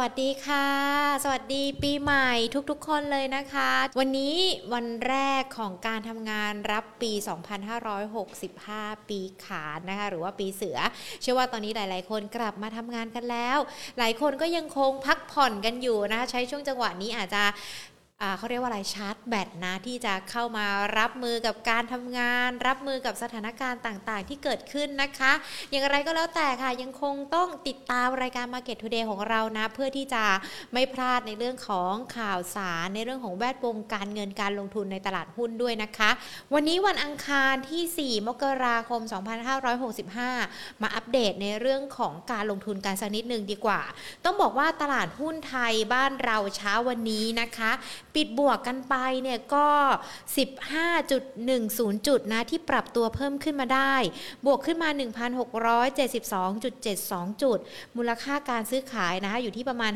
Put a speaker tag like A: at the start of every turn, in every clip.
A: วัสดีค่ะ สวัสดีปีใหม่ทุกๆ คนเลยนะคะ วันนี้วันแรกของการทำงานรับปี 2565 ปีขานนะคะ หรือว่าปีเสือ เชื่อว่าตอนนี้หลาย ๆ คนกลับมาทำงานกันแล้ว หลายคนก็ยังคงพักผ่อนกันอยู่นะคะ ใช้ช่วงจังหวะนี้อาจจะ เขาเรียกว่าอะไรชาร์จแบตนะที่จะเข้ามารับมือกับการทำงาน รับมือกับสถานการณ์ต่างๆ ที่เกิดขึ้นนะคะ อย่างไรก็แล้วแต่ค่ะยังคงต้องติดตามรายการ Market Today ของเรานะ เพื่อที่จะไม่พลาดในเรื่องของข่าวสาร ในเรื่องของแวดวงการเงินการลงทุนในตลาดหุ้นด้วยนะคะ วันนี้วันอังคารที่ 4 มกราคม 2565 มาอัปเดตในเรื่องของการลงทุนการสักนิดหนึ่งดีกว่า ต้องบอกว่าตลาดหุ้นไทยบ้านเราเช้าวันนี้นะคะปิดบวกกันไปเนี่ยก็ 15.10 จุดนะที่ปรับตัวเพิ่มขึ้นมาได้ บวกขึ้นมา 1,672.72 จุด มูลค่าการซื้อขายนะคะอยู่ที่ประมาณ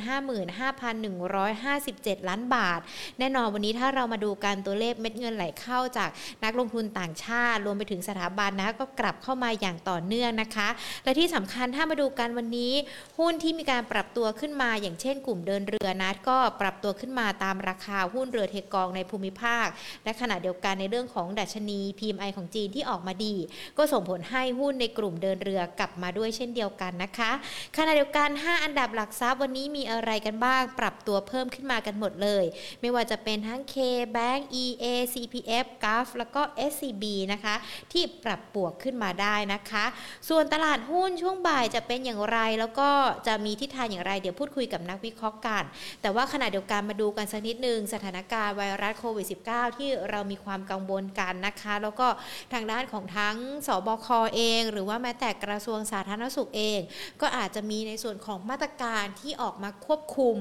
A: 55,157 ล้านบาท แน่นอนวันนี้ถ้าเรามาดูการตัวเลขเม็ดเงินไหลเข้าจากนักลงทุนต่างชาติ รวมไปถึงสถาบันนะก็กลับเข้ามาอย่างต่อเนื่องนะคะ และที่สำคัญถ้ามาดูกันวันนี้ หุ้นที่มีการปรับตัวขึ้นมาอย่างเช่นกลุ่มเดินเรือนะก็ปรับตัวขึ้นมาตามราคาหุ้นเรือเทกองในภูมิภาค และขณะเดียวกันในเรื่องของดัชนี PMI ของจีนที่ออกมาดี ก็ส่งผลให้หุ้นในกลุ่มเดินเรือกลับมาด้วยเช่นเดียวกันนะคะ ขณะเดียวกัน 5 อันดับหลักทรัพย์วันนี้มีอะไรกันบ้าง ปรับตัวเพิ่มขึ้นมากันหมดเลย ไม่ว่าจะเป็นทั้ง K Bank EA CPF g u f แล้วก็ SCB นะคะ ที่ปรับบวกขึ้นมาได้นะคะ ส่วนตลาดหุ้นช่วงบ่ายจะเป็นอย่างไรแล้วก็จะมีทิศทางอย่างไร เดี๋ยวพูดคุยกับนักวิเคราะห์กัน แต่ว่าขณะเดียวกันมาดูกันสักนิดนึงสถานการณ์ไวรัสโควิด -19 ที่เรามีความกังวลกันนะคะ แล้วก็ทางด้านของทั้งสบคอเอง หรือว่าแม้แต่กระทรวงสาธารณสุขเอง ก็อาจจะมีในส่วนของมาตรการที่ออกมาควบคุม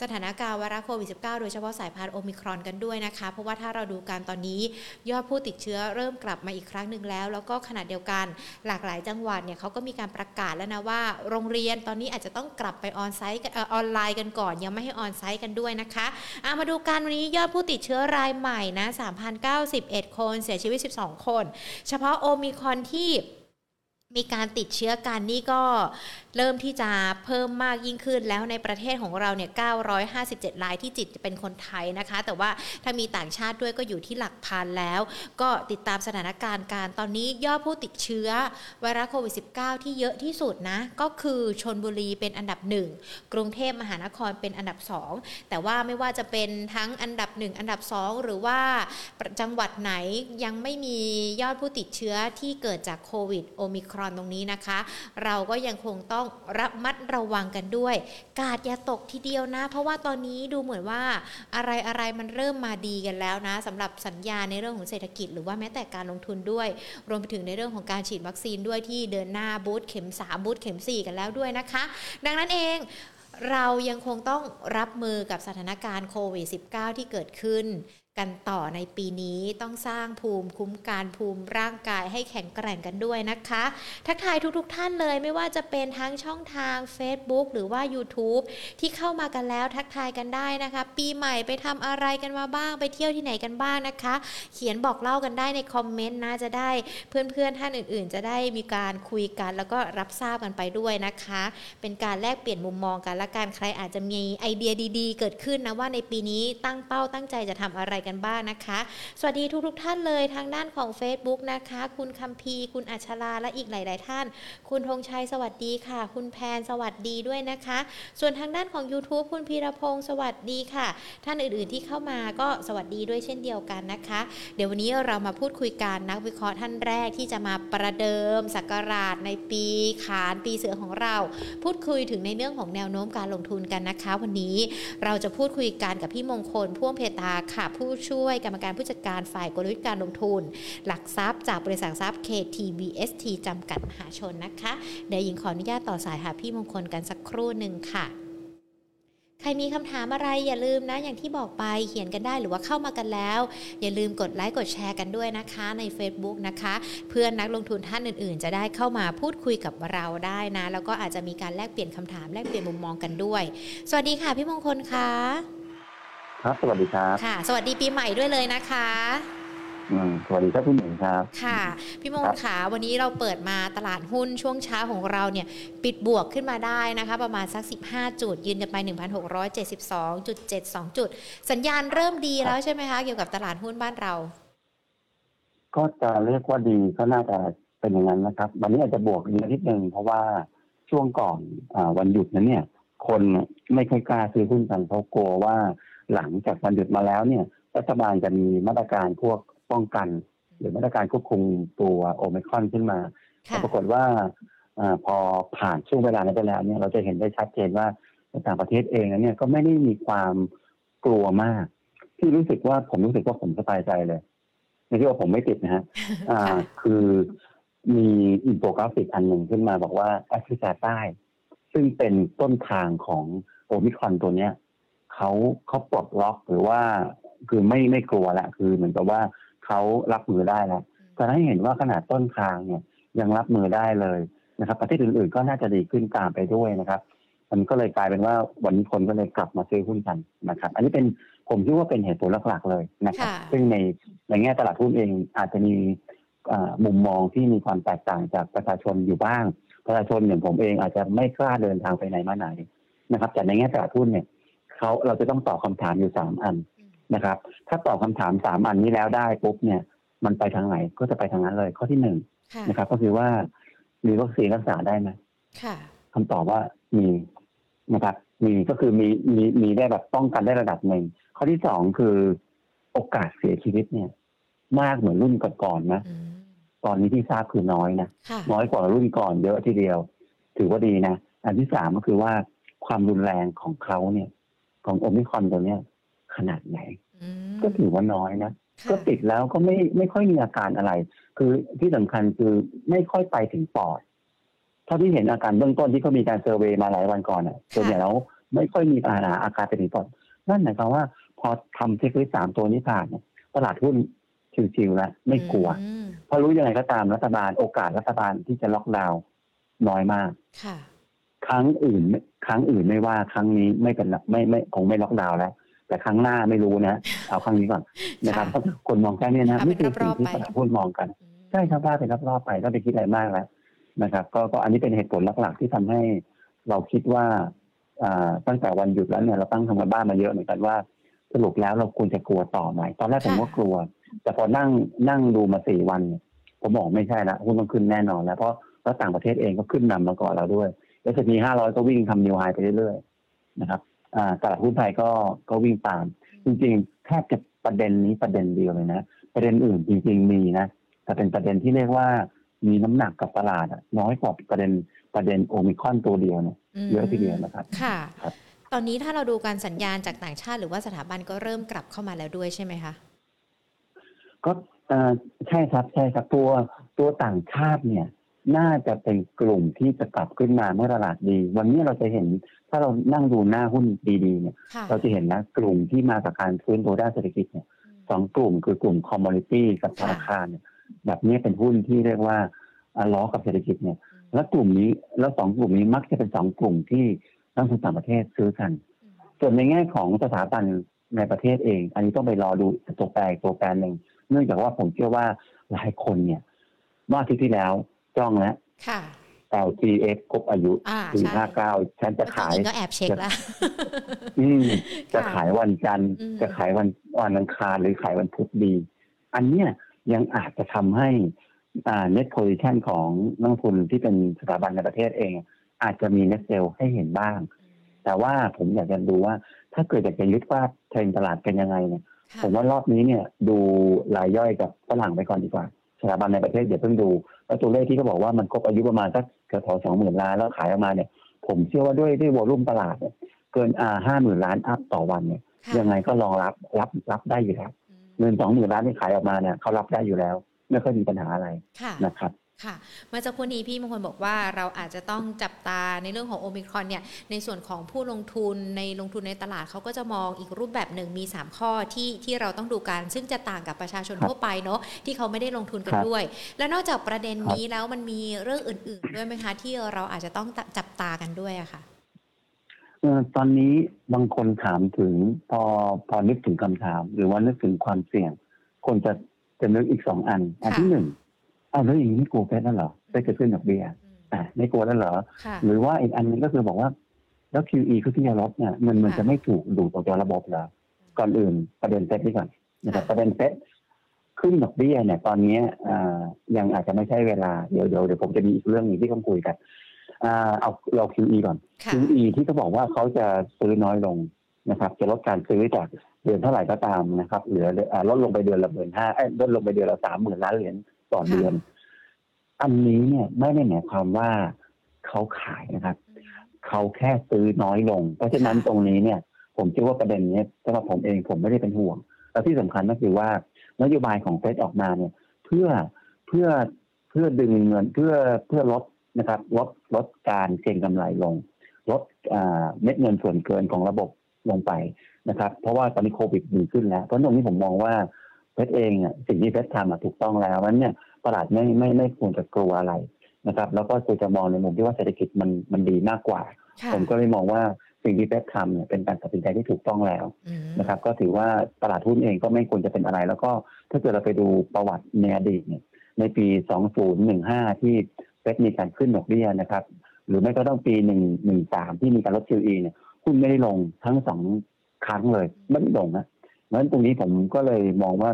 A: สถานการณ์ไวรัสโควิด -19 โดยเฉพาะสายพันธุ์โอมิครอนกันด้วยนะคะ เพราะว่าถ้าเราดูการตอนนี้ยอดผู้ติดเชื้อเริ่มกลับมาอีกครั้งหนึ่งแล้ว แล้วก็ขณะเดียวกันหลากหลายจังหวัดเนี่ยเขาก็มีการประกาศแล้วนะว่า โรงเรียนตอนนี้อาจจะต้องกลับไปออนไซต์ออนไลน์กันก่อน ยังไม่ให้ออนไซต์กันด้วยนะคะามาดูการวันนี้ยอดผู้ติดเชื้อรายใหม่นะ3,091 คน เสียชีวิต 12 คน เฉพาะโอมิคอนที่มีการติดเชื้อกันนี่ก็ เริ่มที่จะเพิ่มมากยิ่งขึ้นแล้วในประเทศของเราเนี่ย 957 รายที่จิตเป็นคนไทยนะคะ แต่ว่าถ้ามีต่างชาติด้วยก็อยู่ที่หลักพันแล้ว ก็ติดตามสถานการณ์การตอนนี้ยอดผู้ติดเชื้อไวรัสโควิด -19 ที่เยอะที่สุดนะ ก็คือชนบุรีเป็นอันดับหนึ่งกรุงเทพมหานครเป็นอันดับ 2 แต่ว่าไม่ว่าจะเป็นทั้งอันดับ 1 อันดับ 2 หรือว่าจังหวัดไหนยังไม่มียอดผู้ติดเชื้อที่เกิดจากโควิดโอมิครอนตรงนี้นะคะ เราก็ยังคงต้องระมัดระวังกันด้วย กาดอย่าตกทีเดียวนะ เพราะว่าตอนนี้ดูเหมือนว่าอะไรอะไรมันเริ่มมาดีกันแล้วนะสำหรับสัญญาในเรื่องของเศรษฐกิจ หรือว่าแม้แต่การลงทุนด้วย รวมไปถึงในเรื่องของการฉีดวัคซีนด้วยที่เดินหน้าบูธเข็ม3บูธเข็ม 4 กันแล้วด้วยนะคะ ดังนั้นเองเรายังคงต้องรับมือกับสถานการณ์โควิด -19 ที่เกิดขึ้น กันต่อในปีนี้ต้องสร้างภูมิคุ้มกันภูมิร่างกายให้แข็งแกร่งกันด้วยนะคะ ทักทายทุกๆทท่านเลยไม่ว่าจะเป็นทั้งช่องทาง Facebook หรือว่า YouTube ที่เข้ามากันแล้วทักทายกันได้นะคะ ปีใหม่ไปทำอะไรกันมาบ้างไปเที่ยวที่ไหนกันบ้างนะคะ เขียนบอกเล่ากันได้ในคอมเมนต์นะจะได้เพื่อนๆท่านอื่น ๆ จะได้มีการคุยกัน แล้วก็รับทราบกันไปด้วยนะคะ เป็นการแลกเปลี่ยนมุมมองกันและการใครอาจจะมีไอเดียดี ๆ เกิดขึ้นนะว่าในปีนี้ตั้งเป้าตั้งใจจะทำอะไรกันบ้างนะคะ สวัสดีทุกทท่านเลยทางด้านของ Facebook นะคะ คุณคัมพีคุณอัชราและอีกหลาย ๆ ท่าน คุณธงชัยสวัสดีค่ะ คุณแพนสวัสดีด้วยนะคะ ส่วนทางด้านของ YouTube คุณพีรพงศ์สวัสดีค่ะ ท่านอื่น ๆ ที่เข้ามาก็สวัสดีด้วยเช่นเดียวกันนะคะ เดี๋ยววันนี้เรามาพูดคุยกันนักวิเคราะห์ท่านแรกที่จะมาประเดิมสักราชในปีขานปีเสือของเรา พูดคุยถึงในเรื่องของแนวโน้มการลงทุนกันนะคะ วันนี้เราจะพูดคุยกันกับพี่มงคลพ่วงเพตาค่ะ ผู้ช่วยกรรมการผู้จัดการฝ่ายกลยุทธ์การลงทุน หลักทรัพย์จากบริษัททรัพย์ KTBST จำกัดมหาชนนะคะเดี๋ยวหญิงขออนุญาตต่อสายหาพี่มงคลกันสักครู่หนึ่งค่ะใครมีคำถามอะไรอย่าลืมนะอย่างที่บอกไปเขียนกันได้หรือว่าเข้ามากันแล้ว อย่าลืมกดไลค์กดแชร์กันด้วยนะคะใน Facebook นะคะ เพื่อนนักลงทุนท่านอื่นๆ จะได้เข้ามาพูดคุยกับเราได้นะ แล้วก็อาจจะมีการแลกเปลี่ยนคำถามแลกเปลี่ยนมุมมองกันด้วย สวัสดีค่ะพี่มงคลค่ะ
B: ครับ สวัสดีครับ
A: ค่ะ สวัสดีปีใหม่ด้วยเลยนะคะ
B: คสวัสดีครับคุณหญิงครับ
A: ค่ะ พี่มงขา วันนี้เราเปิดมาตลาดหุ้นช่วงเช้าของเราเนี่ย ปิดบวกขึ้นมาได้นะคะ ประมาณสัก 15 จุด ยืนกันไป 1,672.72 จุด สัญญาณเริ่มดีแล้วใช่ไหมคะ เกี่ยวกับตลาดหุ้นบ้านเรา
B: ก็จะเรียกว่าดีก็น่าจะเป็นอย่างนั้นนะครับ วันนี้อาจจะบวกนิดนึงเพราะว่าช่วงก่อนอวันหยุดนั้นเนี่ย คนไม่ค่อยกล้าซื้อหุ้นกันเพราะกลัวว่า หลังจากวันหยุดมาแล้วเนี่ยรัฐบาลจะมีมาตรการพวกป้องกัน หรือมาตรการควบคุมตัวโอมิครอนขึ้นมาปรากฏว่าอพอผ่านช่วงเวลานั้นไปแล้วเนี่ยเราจะเห็นได้ชัดเจนว่าต่างประเทศเองเนี่ยก็ไม่ได้มีความกลัวมาก ที่รู้สึกว่าผมรู้สึกว่าผมสบายใจเลยในที่ว่าผมไม่ติดนะฮะอ่า คือมีอินโฟกราฟิกอันหนึ่งขึ้นมาบอกว่าแอฟริกาใต้ ซึ่งเป็นต้นทางของโอมิครอนตัวเนี้ย เขาเขาปลดล็อกหรือว่า คือไม่ไม่กลัวละคือเหมือนกับว่าเขารับมือได้แล้วแต่ให้เห็นว่าขนาดต้นทางเนี่ยยังรับมือได้เลยนะครับ ประเทศอื่นๆก็น่าจะดีขึ้นตามไปด้วยนะครับมันก็เลยกลายเป็นว่าวันนี้คนก็เลยกลับมาซื้อหุ้นกันนะครับ อันนี้เป็นผมคิดว่าเป็นเหตุผลหลักๆเลยนะครับ ซึ่งในในแง่ตลาดหุ้นเองอาจจะมีมุมมองที่มีความแตกต่างจากประชาชนอยู่บ้าง ประชาชนอย่างผมเองอาจจะไม่กล้าเดินทางไปไหนมาไหนนะครับแต่ในแง่ตลาดหุ้นเนี่ย เขาเราจะต้องตอบคาถามอยู่สามอันนะครับ ถ้าตอบคำถามสามอันนี้แล้วได้ปุ๊บเนี่ย มันไปทางไหนก็จะไปทางนั้นเลย ข้อที่หนึ่งนะครับ ก็คือว่ามีวัคซีนรักษาได้ไหมคำตอบว่ามีนะครับ มีก็คือมีมีมีได้แบบป้องกันได้ระดับหนึ่งข้อที่สองคือโอกาสเสียชีวิตเนี่ย มากเหมือนรุ่นก่อนๆนะตอนนี้ที่ทราบคือน้อยนะน้อยกว่ารุ่นก่อนเยอะทีเดียว ถือว่าดีนะ อันที่สามก็คือว่าความรุนแรงของเขาเนี่ย ของโอมิคอนตัวเนี้ยขนาดไหน ก็ถือว่าน้อยนะ ก็ติดแล้วก็ไม่ไม่ค่อยมีอาการอะไร คือที่สำคัญคือไม่ค่อยไปถึงปอดเท่าที่เห็นอาการเบื้องต้นที่เขามีการเซอร์เวยมาหลายวันก่อนอะส่วนใหญ่แล้วไม่ค่อยมีปัญหาอาการไปถึงปอดนั่นหมายความว่า พอทำเช็คลิสสามตัวนี้ผ่านตลาดหุ้นชิวๆแล้วไม่กลัว เพราะรู้ยังไงก็ตามรัฐบาลโอกาสรัฐบาลที่จะล็อกดาวน์น้อยมาก ครั้งอื่น ครั้งอื่นไม่ว่าครั้งนี้ไม่เป็นไม่ไม่คงไม่ล็อกดาวน์แล้ว แต่ครั้งหน้าไม่รู้นะเอาครั้งนี้ก่อนนะครับเพราะคนมองแค่นี้นะไม่คือสิ่งที่ตลาดหุ้นมองกันใช่ครับว่าเป็นรอบๆไปก็ไปคิดอะไรมากแล้วนะครับ ก็ก็อันนี้เป็นเหตุผลหลักๆที่ทำให้เราคิดว่าตั้งแต่วันหยุดแล้วเนี่ยเราตั้งทำกันบ้านมาเยอะเหมือนกันว่าสรุปแล้วเราควรจะกลัวต่อไหมตอนแรกผมก็กลัว แต่พอนั่งนั่งดูมาสี่วัน ผมบอกไม่ใช่ละหุ้นต้องขึ้นแน่นอนแล้วเพราะแล้วต่างประเทศเองก็ขึ้นนำมาก่อนเราด้วย แล้วจะมีห้าร้อยก็วิ่งทำนิวไฮไปเรื่อยๆนะครับตลาดหุ้นไทยก็ก็วิ่งตาม จริงๆแทบจะประเด็นนี้ประเด็นเดียวเลยนะ ประเด็นอื่นจริงๆมีนะแต่เป็นประเด็นที่เรียกว่ามีน้ำหนักกับตลาดน้อยกว่าประเด็นประเด็นโอมิคอนตัวเดียวเนี่ยเยอะทีเดียวนะครับ
A: ค่ะตอนนี้ถ้าเราดูการสัญญาณจากต่างชาติหรือว่าสถาบันก็เริ่มกลับเข้ามาแล้วด้วยใช่ไหมคะ
B: ก็ใช่ครับใช่ครับตัวตัวต่างชาติเนี่ย น่าจะเป็นกลุ่มที่จะกลับขึ้นมาเมื่อตลาดดี วันนี้เราจะเห็นถ้าเรานั่งดูหน้าหุ้นดีๆเนี่ย เราจะเห็นนะกลุ่มที่มาจากการฟื้นตัวด้านเศรษฐกิจเนี่ยสองกลุ่มคือกลุ่ม commodity กับธนาคารเนี่ยแบบนี้เป็นหุ้นที่เรียกว่าล้อกับเศรษฐกิจเนี่ย แล้วกลุ่มนี้แล้วสองกลุ่มนี้มักจะเป็นสองกลุ่มที่นักทุนต่างประเทศซื้อกัน ส่วนในแง่ของสถาบันในประเทศเอง อันนี้ต้องไปรอดูตัวแปรตัวแปรหนึ่งเนื่องจากว่าผมเชื่อว่าหลายคนเนี่ยเมื่อที่ที่แล้ว จ้องแล้ว LTX ครบอายุปีห้าเก้าฉันจะขาย
A: ก็แอบเช็คแล้ว
B: จะขายวันจันทร์จะขายวันวันอังคารหรือขายวันพุธดี อันเนี้ยยังอาจจะทำให้อ่า net position ของนักทุนที่เป็นสถาบันในประเทศเอง อาจจะมี net sell ให้เห็นบ้าง แต่ว่าผมอยากจะดูว่า ถ้าเกิดอยากจะยึดว่าเทรนตลาดเป็นยังไงเนี่ยผมว่ารอบนี้เนี่ย ดูรายย่อยกับฝรั่งไปก่อนดีกว่า สถาบันในประเทศเดี๋ยวเพิ่งดูแล้วตัวเลขที่เขาบอกว่ามันครบอายุประมาณสักแถวสองหมื่นล้านแล้วขายออกมาเนี่ย ผมเชื่อว่าด้วยด้วยวอลุ่มตลาดเนี่ยเกินอ่าห้าหมื่นล้านอัพต่อวันเนี่ยยังไงก็รองรับรับรับได้อยู่แล้วเงินสองหมื่นล้านที่ขายออกมาเนี่ยเขารับได้อยู่แล้ว ไม่ค่อยมีปัญหาอะไรนะครับ
A: ค่ะเมื่อสักครู่นี้พี่มงคลบอกว่าเราอาจจะต้องจับตาในเรื่องของโอมิครอนเนี่ยในส่วนของผู้ลงทุนในลงทุนในตลาดเขาก็จะมองอีกรูปแบบหนึ่งมี 3 ข้อที่ที่เราต้องดูกัน ซึ่งจะต่างกับประชาชนทั่วไปเนาะที่เขาไม่ได้ลงทุนกันด้วย และนอกจากประเด็นนี้แล้วมันมีเรื่องอื่น ๆ ด้วยไหมคะ ที่เราอาจจะต้องจับตากันด้วยอะค่ะ
B: ตอนนี้บางคนถามถึงพอพอนึกถึงคำถาม หรือว่านึกถึงความเสี่ยงคนจะจะนึกอีกสองอันอันที่หนึ่ง อ้าวแล้วอย่างนี้ไม่กลัวเฟดนั่นเหรอเฟดจะขึ้นดอกเบี้ยอะไม่กลัวนั่นเหรอ
A: ค่ะ
B: หรือว่าอีกอันหนึงก็คือบอกว่า แล้ว QE คือที่จะลดเนี่ยมันมันจะไม่ถูกดูดออกจากระบบเหรอก่อนอื่นประเด็นเฟดนี่ก่อนนะครับประเด็นเฟดขึ้นดอกเบี้ยเนี่ย ตอนนี้อ่ายังอาจจะไม่ใช่เวลาเดี๋ยวเดี๋ยวเดี๋ยวผมจะมีอีกเรื่องหนึงที่ต้องคุยกันอ่าเอาเรา QE ก่อน
A: ค่ะ
B: QE ที่เขาบอกว่าเขาจะซื้อน้อยลงนะครับ จะลดการซื้อจากเดือนเท่าไหร่ก็ตามนะครับ เหลืออ่าลดลงไปเดือนละหมื่นห้าลดลงไปเดือนละสามหมื่นล้านเหรียญ ต่อเดือน อันนี้เนี่ยไม่ได้หมายความว่าเขาขายนะครับเขาแค่ซื้อน้อยลง เพราะฉะนั้น
A: ค่ะ
B: ตรงนี้เนี่ย ผมคิดว่าประเด็นนี้สำหรับผมเองผมไม่ได้เป็นห่วง แล้วที่สำคัญก็คือว่านโยบายของเฟดออกมาเนี่ย เพื่อเพื่อเพื่อดึงเงินเพื่อเพื่อลดนะครับลดลดการเก็งกำไรลง ลดอ่าเม็ดเงินส่วนเกินของระบบลงไปนะครับ เพราะว่าตอนนี้โควิดดีขึ้นแล้ว เพราะตรงนี้ผมมองว่า เฟดเองอะสิ่งที่เฟดทำอะถูกต้องแล้วนั้นเนี่ยตลาดไม่ไม่ไม่ควรจะกลัวอะไรนะครับ แล้วก็ควรจะมองในมุมที่ว่าเศรษฐกิจมันมันดีมากกว่า
A: ค่ะ
B: ผมก็เลยมองว่าสิ่งที่เฟดทำเนี่ยเป็นการตัดสินใจที่ถูกต้องแล้ว
A: อืม
B: นะครับ ก็ถือว่าตลาดหุ้นเองก็ไม่ควรจะเป็นอะไร แล้วก็ถ้าเกิดเราไปดูประวัติในอดีตเนี่ยในปี 2015 ที่เฟดมีการขึ้นดอกเบี้ยนะครับ หรือไม่ก็ต้องปี 113 ที่มีการลด QE เนี่ยหุ้นไม่ได้ลงทั้งสองครั้งเลย ไม่ได้ลงนะ เพราะฉะนั้นตรงนี้ผมก็เลยมองว่า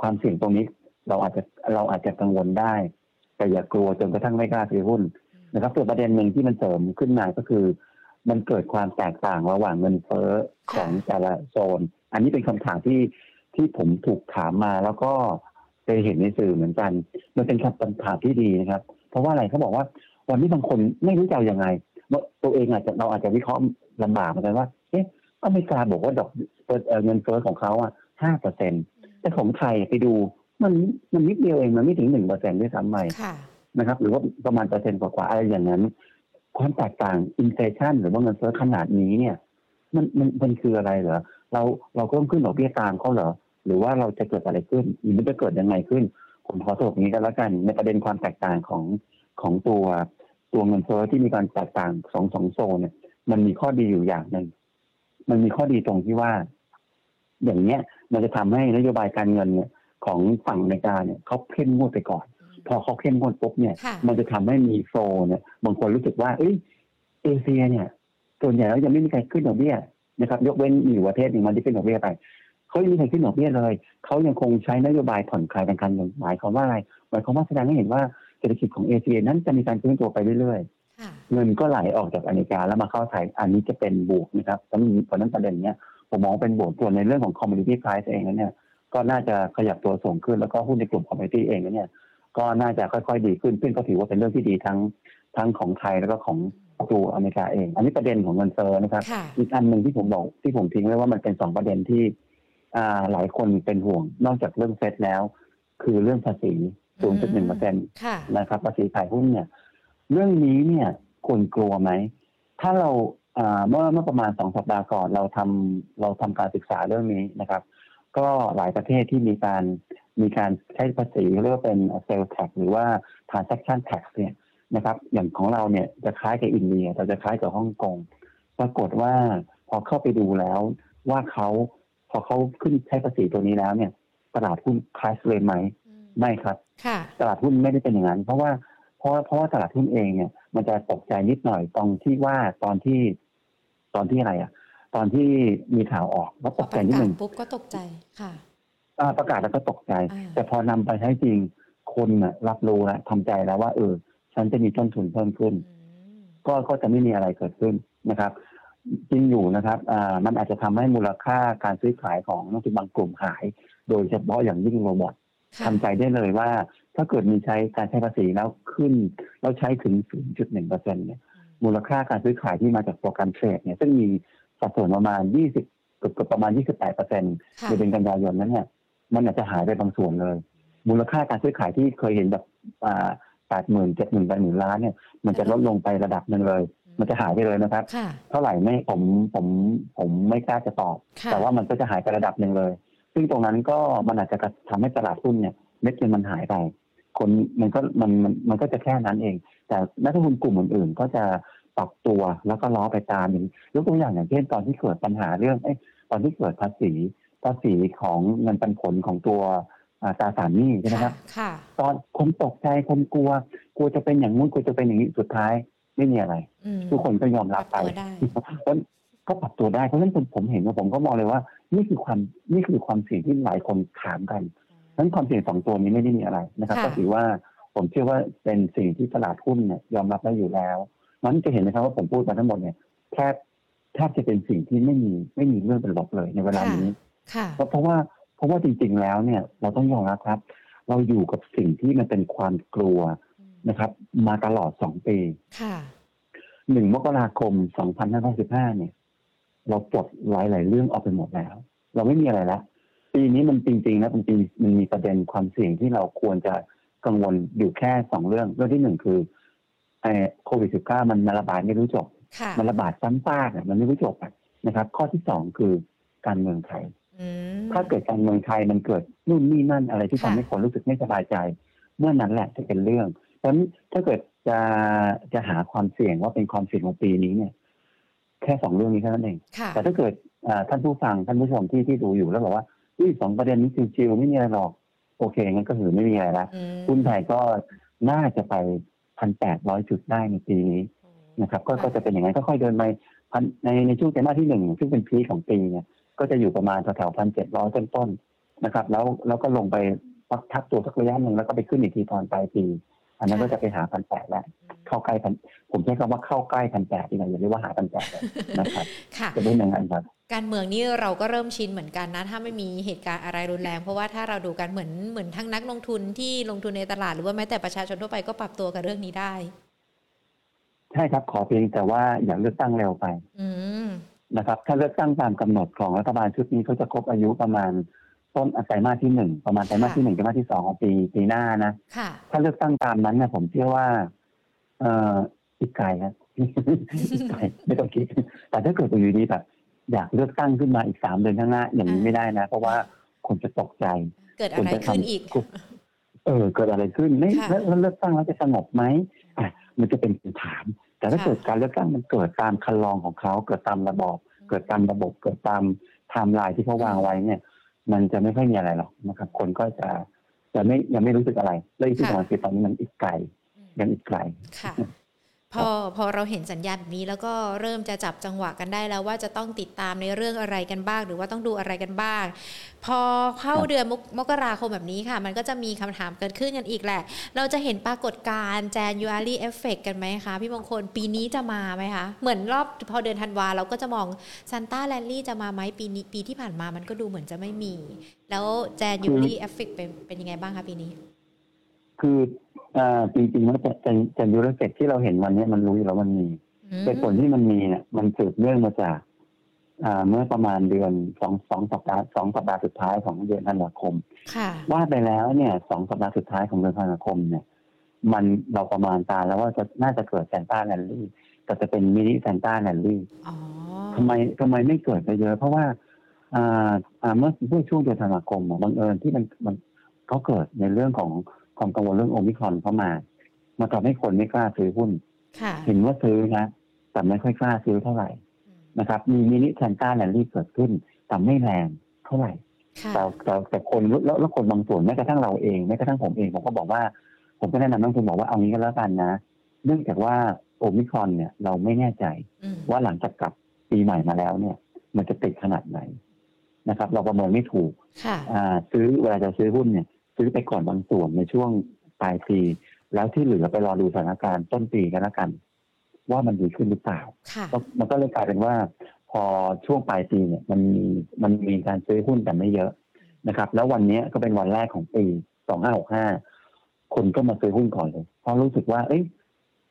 B: ความเสี่ยงตรงนี้เราอาจจะเราอาจจะกังวลได้ แต่อย่ากลัวจนกระทั่งไม่กล้าซื้อหุ้นนะครับส่วนประเด็นหนึ่งที่มันเสริมขึ้นมาก็คือ มันเกิดความแตกต่างระหว่างเงินเฟ้อของแต่ละโซน อันนี้เป็นคำถามที่ที่ผมถูกถามมาแล้วก็เคยเห็นในสื่อเหมือนกัน มันเป็นคำถามที่ดีนะครับ เพราะว่าอะไรเขาบอกว่า วันนี้บางคนไม่รู้จะเอายังไงตัวเองอาจจะเราอาจจะวิเคราะห์ลำบากเหมือนกันว่า เอ๊ะ อเมริกาบอกว่าดอกเอ่อเงินเฟ้อของเขาอะห้าเปอร์เซ็นแต่ของไทยไปดูมันมันนิดเดียวเองมันไม่ถึงหนึ่งเปอร์เซ็นด้วยซ้ำไป
A: ค่ะ
B: นะครับ หรือว่าประมาณเปอร์เซ็นต์กว่าๆอะไรอย่างนั้น ความแตกต่างอินเฟชันหรือว่าเงินเฟ้อขนาดนี้เนี่ย มันมันมันคืออะไรเหรอเราเราก็ต้องขึ้นดอกเบี้ยตามเขาเหรอหรือว่าเราจะเกิดอะไรขึ้นหรือมันจะเกิดยังไงขึ้นผมขอสรุปอย่างนี้กันแล้วกัน ในประเด็นความแตกต่างของของตัวตัวเงินเฟ้อที่มีการแตกต่างสองสองโซนเนี่ยมันมีข้อดีอยู่อย่างหนึ่ง มันมีข้อดีตรงที่ว่า อย่างเนี้ย มันจะทำให้นโยบายการเงินเนี่ยของฝั่งอเมริกาเนี่ยเขาเข้มงวดไปก่อน พอเขาเข้มงวดปุ๊บเนี่ย
A: ค่ะ
B: มันจะทำให้มีโฟลเนี่ย บางคนรู้สึกว่า เอ้ยเอเชียเนี่ย ส่วนใหญ่แล้วยังไม่มีใครขึ้นดอกเบี้ยนะครับ ยกเว้นมีอยู่ประเทศหนึ่งมันที่ขึ้นดอกเบี้ยไปเขายังไม่มีใครขึ้นดอกเบี้ยเลยเขายังคงใช้นโยบายผ่อนคลายทางการเงินหมายความว่าอะไรหมายความว่าแสดงให้เห็นว่าเศรษฐกิจของเอเชียนั้นจะมีการฟื้นตัวไปเรื่อยๆ
A: ค่ะ
B: เงินก็ไหลออกจากอเมริกาแล้วมาเข้าไทยอันนี้จะเป็นบวกนะครับเพราะเพราะฉะนั้นประเด็นเนี้ยผมมองเป็นบวกส่วนในเรื่องของ commodity price เองนั้นเนี่ยก็น่าจะขยับตัวสูงขึ้นแล้วก็หุ้นในกลุ่ม commodity เองนั้นเนี่ยก็น่าจะค่อยๆดีขึ้นซึ่งก็ถือว่าเป็นเรื่องที่ดีทั้งทั้งของไทยแล้วก็ของตัวอเมริกาเอง อันนี้ประเด็นของเงินเฟ้อนะครับ
A: ค่ะ
B: อีกอันหนึ่งที่ผมบอกที่ผมทิ้งไว้ว่ามันเป็นสองประเด็นที่อ่าหลายคนเป็นห่วงนอกจากเรื่องเฟดแล้ว คือเรื่องภาษี 0.1เปอร์เซ็นต์
A: ค่ะ
B: นะครับภาษีขายหุ้นเนี่ย เรื่องนี้เนี่ยควรกลัวไหม ถ้าเราอ่าเมื่อเมื่อประมาณสองสัปดาห์ก่อนเราทำเราทำการศึกษาเรื่องนี้นะครับ ก็หลายประเทศที่มีการมีการใช้ภาษีเรียกว่าเป็น sales tax หรือว่า transaction tax เนี่ยนะครับ อย่างของเราเนี่ยจะคล้ายกับอินเดียแต่จะคล้ายกับฮ่องกงปรากฏว่าพอเข้าไปดูแล้วว่าเขาพอเขาขึ้นใช้ภาษีตัวนี้แล้วเนี่ย ตลาดหุ้นคลายเลยไหม ไม่ครับ
A: ค่ะ
B: ตลาดหุ้นไม่ได้เป็นอย่างนั้น เพราะว่า เพราะว่าเพราะว่าตลาดหุ้นเองเนี่ย มันจะตกใจนิดหน่อยตรงที่ว่าตอนที่ ตอนที่อะไรอะ ตอนที่มีข่าวออกแล้วตกใจนิดหนึ่ง
A: ปุ๊บก็ตกใจค่ะ
B: อ่าประกาศแล้วก็ตกใจ
A: อ่า
B: แต่พอนำไปใช้จริงคนน่ะรับรู้แล้วทำใจแล้วว่าเออฉันจะมีต้นทุนเพิ่มขึ้น
A: อืม
B: ก็ก็จะไม่มีอะไรเกิดขึ้นนะครับจริงอยู่นะครับอ่ามันอาจจะทำให้มูลค่าการซื้อขายของนักลงทุนบางกลุ่มหาย โดยเฉพาะอย่างยิ่ง robot
A: ค่ะ
B: ทำใจได้เลยว่า ถ้าเกิดมีใช้การใช้ภาษีแล้วขึ้น แล้วใช้ถึง 0.1เปอร์เซ็นเนี่ยมูลค่าการซื้อขายที่มาจาก program trade เนี่ยซึ่งมีสัดส่วนประมาณ 20เกือบเกือบประมาณ 28เปอร์เซ็นต์
A: ค่ะ
B: ในเดือนกันยายนนั้นเนี่ยมันอาจจะหายไปบางส่วนเลย มูลค่าการซื้อขายที่เคยเห็นแบบอ่าแปดหมื่นเจ็ดหมื่นแปดหมื่นล้านเนี่ยมันจะลดลงไประดับหนึ่งเลย มันจะหายไปเลยนะครับ
A: ค่ะ
B: เท่าไหร่ไม่ผมผมผมไม่กล้าจะตอบ
A: ค่ะ
B: แต่ว่ามันก็จะหายไประดับหนึ่งเลย ซึ่งตรงนั้นก็มันอาจจะทำให้ตลาดหุ้นเนี่ยเม็ดเงินมันหายไป คนมันก็มันมันมันก็จะแค่นั้นเอง แต่นักลงทุนกลุ่มอื่นๆ ก็จะปรับตัวแล้วก็ล้อไปตามอย่างยกตัวอย่างอย่างเช่นตอนที่เกิดปัญหาเรื่องเอ้ยตอนที่เกิดภาษีภาษีของเงินปันผลของตัวอ่าตราสารหนี้ใช่ไหมครับ
A: ค่ะ
B: ตอนคนตกใจคนกลัว กลัวจะเป็นอย่างงู้นกลัวจะเป็นอย่างนี้สุดท้ายไม่มีอะไร
A: อืม
B: ทุกคนก็ยอม
A: ป
B: รั
A: รั
B: บบไป
A: ตัวได้
B: เพราะก็ปรับตัวได้เพราะฉะนั้นผมผมเห็นว่าผมก็มองเลยว่า นี่คือความนี่คือความเสี่ยงที่หลายคนถามกันเพราะฉะ นั้นความเสี่ยงสองตัวนี้ไม่ได้มีอะไรนะครับ
A: ค่ะ
B: ก็ถือว่าผมเชื่อว่าเป็นสิ่งที่ตลาดหุ้นเนี่ยยอมรับได้อยู่แล้วมันจะเห็นนะครับว่าผมพูดมาทั้งหมดเนี่ยแทบแทบจะเป็นสิ่งที่ไม่มีไม่มีเรื่องเป็นลบเลยในเวลานี้
A: ค่ะ
B: เพราะเพราะว่าเพราะว่าจริง ๆ แล้วเนี่ยเราต้องยอมรับครับ เราอยู่กับสิ่งที่มันเป็นความกลัวนะครับ มาตลอดสองปี
A: ค่ะ
B: หนึ่งมกราคมสองพันห้าร้อยสิบห้าเนี่ย เราปลดหลายๆเรื่องออกไปหมดแล้ว เราไม่มีอะไรแล้ว ปีนี้มันจริงๆนะมันปีมันมีประเด็นความเสี่ยงที่เราควรจะกังวลอยู่แค่สองเรื่อง เรื่องที่หนึ่งคือไอ้โควิดสิบเก้ามันระบาดไม่รู้จบ
A: ค่ะ
B: มันระบาดซ้ำซากอะมันไม่รู้จบอะนะครับ ข้อที่สองคือการเมืองไทย
A: อืม
B: ถ้าเกิดการเมืองไทยมันเกิดนู่นนี่นั่นอะไรที่
A: ค่ะ
B: ทำให้คนรู้สึกไม่สบายใจ เมื่อนั้นแหละจะเป็นเรื่องเพราะฉะนั้นถ้าเกิดจะจะหาความเสี่ยงว่าเป็นความเสี่ยงของปีนี้เนี่ย แค่สองเรื่องนี้เท่านั้นเอง
A: ค่ะ
B: แต่ถ้าเกิดอ่าท่านผู้ฟังท่านผู้ชมที่ที่ดูอยู่แล้วบอกว่า อุ้ยสองประเด็นนี้ชิวๆไม่มีอะไรหรอก โอเคงั้นก็คือไม่มีอะไรละ
A: อืม
B: หุ้นไทยก็น่าจะไปพันแปดร้อยจุดได้ในปีนี้นะครับ ก็ก็จะเป็นอย่างนั้นค่อยๆเดินไปพันในในช่วงไตรมาสที่หนึ่งซึ่งเป็นพีคของปีเนี่ยก็จะอยู่ประมาณแถวๆพันเจ็ดร้อยต้นๆนะครับ แล้วแล้วก็ลงไปพักทักตัวสักระยะหนึ่งแล้วก็ไปขึ้นอีกทีตอนปลายปี อันนั้นก็จะไปหาพันแปดแล้วเข้าใกล้พันผมใช้คำว่าเข้าใกล้พันแปดดีกว่าอย่าเรียกว่าหาพันแปดเลยนะครับ
A: ค่ะ
B: จะเป็นอย่างนั้นครับ
A: การเมืองนี่เราก็เริ่มชินเหมือนกันนะ ถ้าไม่มีเหตุการณ์อะไรรุนแรง เพราะว่าถ้าเราดูกันเหมือนเหมือนทั้งนักลงทุนที่ลงทุนในตลาดหรือว่าแม้แต่ประชาชนทั่วไปก็ปรับตัวกับเรื่องนี้ได้
B: ใช่ครับขอเพียงแต่ว่าอย่าเลือกตั้งเร็วไป
A: อืม
B: นะครับ ถ้าเลือกตั้งตามกำหนดของรัฐบาลชุดนี้เขาจะครบอายุประมาณ ต้นไตรมาสที่หนึ่งประมาณไตรมาสที่หนึ่งไตรมาสที่สองของปีปีหน้านะ
A: ค่ะ
B: ถ้าเลือกตั้งตามนั้นเนี่ยผมเชื่อว่า เอ่ออีกไกลครับอีกไกลไม่ต้องคิด แต่ถ้าเกิดอยู่ดีแบบอยากเลือกตั้งขึ้นมาอีกสามเดือนข้างหน้าอย่างนี้
A: อ่า
B: ไม่ได้นะ เพราะว่าคนจะตกใจ
A: เกิดอะไรขึ้นอีก
B: เออ เกิดอะไรขึ้นไม่
A: ค่ะ
B: แล้วแล้วเลือกตั้งแล้วจะสงบไหมอะมันจะเป็นคำถาม แต่ถ้า
A: ค่ะ
B: เกิดการเลือกตั้งมันเกิดตามคันลองของเขา เกิดตามระบอบ เกิดตามระบบ เกิดตามไทม์ไลน์ที่เขาวางไว้เนี่ย มันจะไม่ค่อยมีอะไรหรอกนะครับ คนก็จะจะไม่ยังไม่รู้สึกอะไร แล้วอีกที่สำคัญคือตอนนี้มันอีกไกลยังอีกไกล
A: ค่ะ พอพอเราเห็นสัญญาณแบบนี้แล้วก็เริ่มจะจับจังหวะกันได้แล้วว่าจะต้องติดตามในเรื่องอะไรกันบ้าง หรือว่าต้องดูอะไรกันบ้าง พอเข้า
B: ครับ
A: เดือนมกมกราคมแบบนี้ค่ะ มันก็จะมีคำถามเกิดขึ้นกันอีกแหละ เราจะเห็นปรากฏการณ์ January Effect กันไหมคะ พี่มงคลปีนี้จะมาไหมคะ เหมือนรอบพอเดือนธันวาเราก็จะมอง Santa Rally จะมาไหมปีนี้ปีที่ผ่านมามันก็ดูเหมือนจะไม่มี แล้ว January Effect เป็นเป็นยังไงบ้างคะปีนี้
B: คือ อ่าจริงๆแล้วจะจะจะยูโรเซ็ตที่เราเห็นวันนี้มันรู้อยู่แล้วมันมี
A: อืม
B: แต่ผลที่มันมีเนี่ยมันสืบเนื่องมาจาก อ่า เมื่อประมาณเดือนสองสองสัปดาห์สองสัปดาห์สุดท้ายของเดือนธันวาคม
A: ค่ะ
B: ว่าไปแล้วเนี่ยสองสัปดาห์สุดท้ายของเดือนธันวาคมเนี่ยมันเราประมาณการแล้วว่าจะน่าจะเกิด Santa Rally แต่จะเป็น mini Santa Rally
A: อ๋อ
B: ทำไมทำไมไม่เกิดไปเยอะ เพราะว่าอ่าอ่าเมื่อเมื่อช่วงเดือนธันวาคมอะบังเอิญที่มันมันเขาเกิดในเรื่องของ ความกังวลเรื่องโอมิครอนเข้ามามันทำให้คนไม่กล้าซื้อหุ้น
A: ค่ะ
B: เห็นว่าซื้อนะแต่ไม่ค่อยกล้าซื้อเท่าไหร่นะครับ มี mini Santa Rally เกิดขึ้นแต่ไม่แรงเท่าไหร่
A: ค่ะ
B: แต่แต่แต่คนแล้วแล้วคนบางส่วนแม้กระทั่งเราเองแม้กระทั่งผมเองผมก็บอกว่า ผมก็แนะนำนักลงทุนบอกว่าเอางี้ก็แล้วกันนะ เนื่องจากว่าโอมิครอนเนี่ยเราไม่แน่ใจ
A: อืม
B: ว่าหลังจากกลับปีใหม่มาแล้วเนี่ย มันจะติดขนาดไหนนะครับ เราประเมินไม่ถูก
A: ค่ะ
B: อ่าซื้อเวลาจะซื้อหุ้นเนี่ย ซื้อไปก่อนบางส่วนในช่วงปลายปี แล้วที่เหลือไปรอดูสถานการณ์ต้นปีกันแล้วกัน ว่ามันดีขึ้นหรือเปล่า
A: ค่ะ
B: ก็มันก็เลยกลายเป็นว่า พอช่วงปลายปีเนี่ยมันมีมันมีการซื้อหุ้นแต่ไม่เยอะนะครับ แล้ววันเนี้ยก็เป็นวันแรกของปี2565คนก็มาซื้อหุ้นก่อนเลย เพราะรู้สึกว่า เอ้ย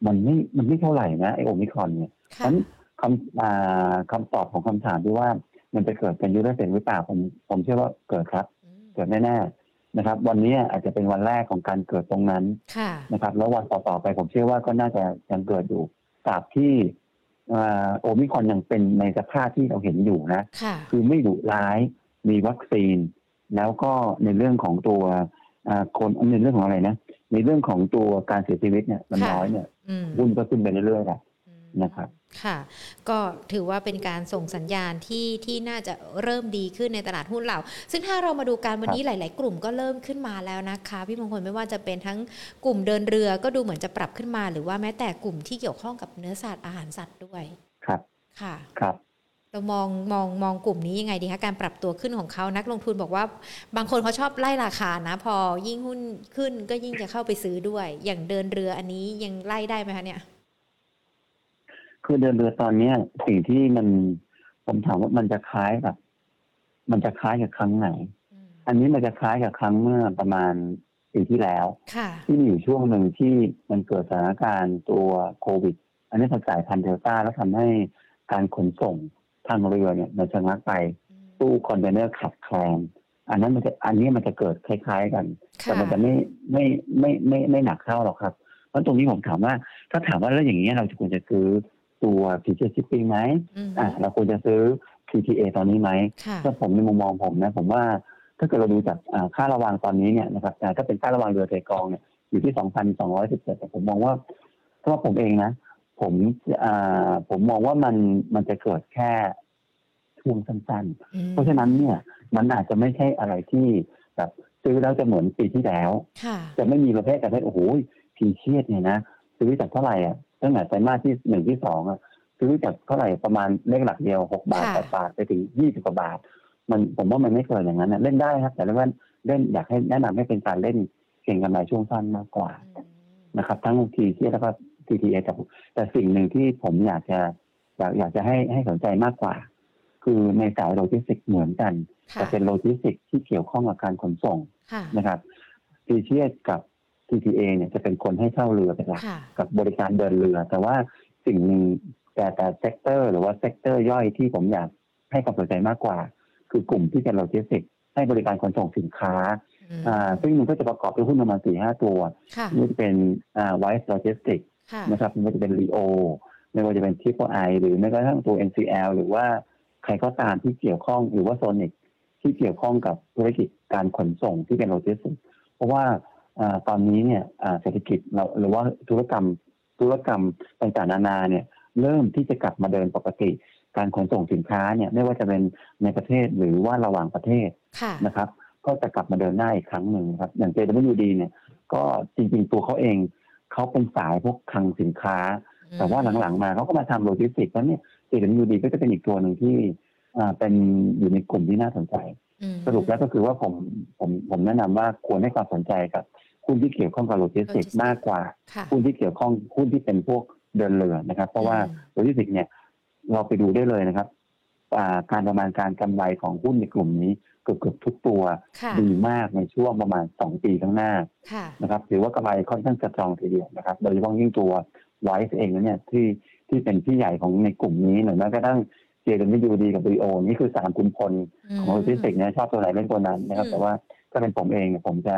B: มันไม่มันไม่เท่าไหร่นะไอโอมิครอนเนี่ย
A: ค่ะ
B: นั้นคำอ่าคำตอบของคำถามที่ว่ามันจะเกิดเป็นยูโรเซนหรือเปล่าผมผมเชื่อว่าเกิดครับ
A: อืม
B: เกิดแน่ๆ นะครับ วันนี้อาจจะเป็นวันแรกของการเกิดตรงนั้น
A: ค่ะ
B: นะครับ แล้ววันต่อๆไปผมเชื่อว่าก็น่าจะยังเกิดอยู่ตราบที่อ่าโอมิครอนยังเป็นในสภาพที่เราเห็นอยู่นะ
A: ค่ะ
B: คือไม่ดุร้ายมีวัคซีน แล้วก็ในเรื่องของตัวอ่าคนในเรื่องของอะไรนะในเรื่องของตัวการเสียชีวิตเนี่ยมัน
A: ค่ะ
B: น้อยเนี่ย
A: อืม
B: หุ้นก็ขึ้นไปเรื่อยๆแหละ
A: อืม
B: นะครับ
A: ค่ะ ก็ถือว่าเป็นการส่งสัญญาณที่ที่น่าจะเริ่มดีขึ้นในตลาดหุ้นเรา ซึ่งถ้าเรามาดูการวันนี้หลาย ๆ กลุ่มก็เริ่มขึ้นมาแล้วนะคะ พี่มงคลไม่ว่าจะเป็นทั้งกลุ่มเดินเรือก็ดูเหมือนจะปรับขึ้นมา หรือว่าแม้แต่กลุ่มที่เกี่ยวข้องกับเนื้อสัตว์อาหารสัตว์ด้วย
B: ครับ
A: ค่ะ
B: ครับ
A: เรามองมองมองกลุ่มนี้ยังไงดีคะการปรับตัวขึ้นของเขานักลงทุนบอกว่า บางคนเขาชอบไล่ราคานะ พอยิ่งหุ้นขึ้นก็ยิ่งจะเข้าไปซื้อด้วย อย่างเดินเรืออันนี้ยังไล่ได้ไหมคะเนี่ย
B: คือเดินเรือตอนเนี้ยสิ่งที่มันผมถามว่ามันจะคล้ายกับ มันจะคล้ายกับครั้งไหน
A: อืม
B: อันนี้มันจะคล้ายกับครั้งเมื่อประมาณปีที่แล้ว
A: ค่ะ
B: ที่มีอยู่ช่วงหนึ่งที่มันเกิดสถานการณ์ตัวโควิด อันนี้พอสายพันธุ์เดลต้าแล้วทำให้การขนส่งทางเรือเนี่ยมันชะงักไปตู้คอนเทนเนอร์ขาดแคลนอันนั้นมันจะอันนี้มันจะเกิดคล้ายๆกัน แต่
A: ค่ะ
B: มันจะไม่ไม่ไม่ไม่ไม่หนักเท่าหรอกครับเพราะตรงนี้ผมถามว่า ถ้าถามว่าแล้วอย่างนี้ยเราจะควรจะซื้อ ตัว future shipping ไหม
A: อืม
B: อ่าเราควรจะซื้อ PTA ตอนนี้ไหม
A: ค่ะ
B: ถ้าผมในมุมมองผมนะผมว่าถ้าเกิดเราดูจากอ่าค่าระวางตอนนี้เนี่ยนะครับอ่าถ้าเป็นค่าระวางเรือเทกองเนี่ยอยู่ที่2,217แต่ผมมองว่าถ้าว่าผมเองนะ ผมอ่าผมมองว่ามันมันจะเกิดแค่ช่วงสั้นๆ
A: อืม
B: เพราะฉะนั้นเนี่ย มันอาจจะไม่ใช่อะไรที่แบบซื้อแล้วจะเหมือนปีที่แล้ว
A: ค่ะ
B: จะไม่มีประเภทประเภทโอ้โหพีเชียดเนี่ยนะ ซื้อจากเท่าไหร่อะ ตั้งแต่ไตรมาสที่หนึ่งที่สองอะซื้อจากเท่าไหร่ประมาณเลขหลักเดียวหกบาท
A: ค่ะ
B: แปดบาทไปถึงยี่สิบกว่าบาท มันผมว่ามันไม่เกินอย่างนั้นนะเล่นได้ครับ แต่ว่าเล่นอยากให้แนะนำให้เป็นการเล่นเก่งกำไรช่วงสั้นมากกว่า
A: อืม
B: นะครับ ทั้งทีเชียแล้วก็ทีทีเอแต่แต่สิ่งหนึ่งที่ผมอยากจะอยากอยากจะให้ให้สนใจมากกว่า คือในสายโลจิสติกส์เหมือนกัน
A: ค่ะ
B: แต่เป็นโลจิสติกส์ที่เกี่ยวข้องกับการขนส่ง
A: ค่ะ
B: นะครับทีเชียกับ TTA เนี่ยจะเป็นคนให้เช่าเรือเป็นหลัก
A: ค่ะ
B: กับบริการเดินเรือ แต่ว่าสิ่งหนึ่งแต่แต่ sector หรือว่า sector ย่อยที่ผมอยากให้ความสนใจมากกว่า คือกลุ่มที่เป็นโลจิสติกส์ให้บริการขนส่งสินค้า
A: อืม
B: อ่าซึ่งมันก็จะประกอบด้วยหุ้นประมาณสี่ห้าตัว
A: ค่ะ
B: ไม่ว่าจะเป็นอ่า WICE Logistics
A: ค่ะ
B: นะครับไม่ว่าจะเป็น Leo ไม่ว่าจะเป็น Triple I หรือแม้กระทั่งตัว NCL หรือว่าใครก็ตามที่เกี่ยวข้องหรือว่า SONIC ที่เกี่ยวข้องกับธุรกิจการขนส่งที่เป็นโลจิสติกส์เพราะว่าอา ตอนนี้เนี่ยอ่าเศรษฐกิจเราหรือว่าธุรกรรมธุรกรรมต่างๆนานาเนี่ยเริ่มที่จะกลับมาเดินปกติ การขนส่งสินค้าเนี่ยไม่ว่าจะเป็นในประเทศหรือว่าระหว่างประเทศ
A: ค่ะ
B: นะครับ ก็จะกลับมาเดินหน้าอีกครั้งหนึ่งครับอย่าง JWD เนี่ยก็จริงๆตัวเขาเองเขาเป็นสายพวกคลังสินค้า แต่ว่าหลังๆมาเขาก็มาทำโลจิสติกส์แล้วเนี่ย JWD ก็จะเป็นอีกตัวหนึ่งที่อ่าเป็นอยู่ในกลุ่มที่น่าสนใจ
A: อืม
B: สรุปแล้วก็คือว่าผมผมผมแนะนำว่าควรให้ความสนใจกับ หุ้นที่เกี่ยวข้องกับโลจิสติกส์มากกว่า
A: ค่ะ
B: หุ้นที่เกี่ยวข้องหุ้นที่เป็นพวกเดินเรือนะครับ เพราะว่า
A: อืม
B: โลจิสติกส์เนี่ยเราไปดูได้เลยนะครับอ่าการประมาณการกำไรของหุ้นในกลุ่มนี้เกือบเกือบทุกตัว
A: ค่ะ
B: ดีมากในช่วงประมาณสองปีข้างหน้า
A: ค่ะ
B: นะครับถือว่ากำไรค่อนข้างจะ strong ทีเดียวนะครับ โดยเฉพาะยิ่งตัว WICE เองนะเนี่ยที่ที่เป็นพี่ใหญ่ของในกลุ่มนี้หรือแม้กระทั่ง JWD กับบีโอนี่คือสามขุนพลของโลจิสติกส์เนี่ยชอบตัวไหนเล่นตัวนั้นนะครับ แต่ว่าถ้าเป็นผมเองเนี่ยผมจะ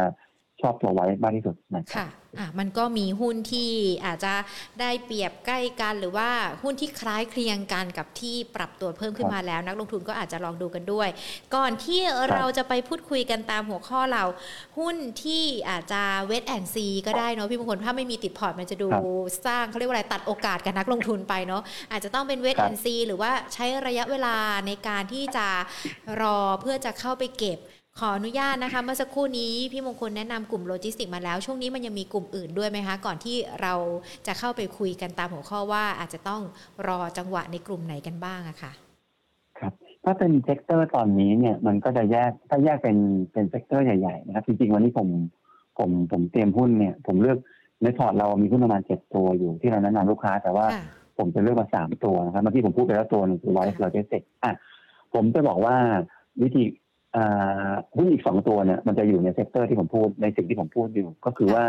B: ชอบตัว WICE มากที่สุดนะครับ
A: ค่ะอะมันก็มีหุ้นที่อาจจะได้เปรียบใกล้กันหรือว่าหุ้นที่คล้ายคเคียงกันกับที่ปรับตัวเพิ่มขึ้นมาแล้ว นักลงทุนก็อาจจะลองดูกันด้วย ก่อนที่เราจะไปพูดคุยกันตามหัวข้อเรา หุ้นที่อาจจะ wait and see ก็ได้เนาะพี่มงคลถ้าไม่มีติดพอร์ตมันจะดู
B: ครับ
A: สร้างเขาเรียกว่าอะไรตัดโอกาสกับนักลงทุนไปเนาะอาจจะต้องเป็นเวท
B: ครั
A: แอบนซีหรือว่าใช้ระยะเวลาในการที่จะรอเพื่อจะเข้าไปเก็บ ขออนุญาตนะคะเมื่อสักครู่นี้พี่มงคลแนะนำกลุ่มโลจิสติกส์มาแล้ว ช่วงนี้มันยังมีกลุ่มอื่นด้วยไหมคะ ก่อนที่เราจะเข้าไปคุยกันตามหัวข้อว่าอาจจะต้องรอจังหวะในกลุ่มไหนกันบ้างอะค่ะ
B: ครับถ้าเป็น sector ตอนนี้เนี่ยมันก็จะแยกถ้าแยกเป็นเป็น sector ใหญ่ๆนะครับจริงๆวันนี้ผมผมผมเตรียมหุ้นเนี่ย ผมเลือกในพอร์ตเรามีหุ้นประมาณเจ็ดตัวอยู่ที่เราแนะนำลูกค้า แต่ว่า
A: ค่ะ
B: ผมจะเลือกมาสามตัวนะครับเมื่อกี้ผมพูดไปแล้วตัวหนึ่งคือ WICE Logistics อะผมจะบอกว่าวิธีอ่า หุ้นอีกสองตัวเนี่ยมันจะอยู่ใน sector ที่ผมพูดในสิ่งที่ผมพูดอยู่ ก็คือว่า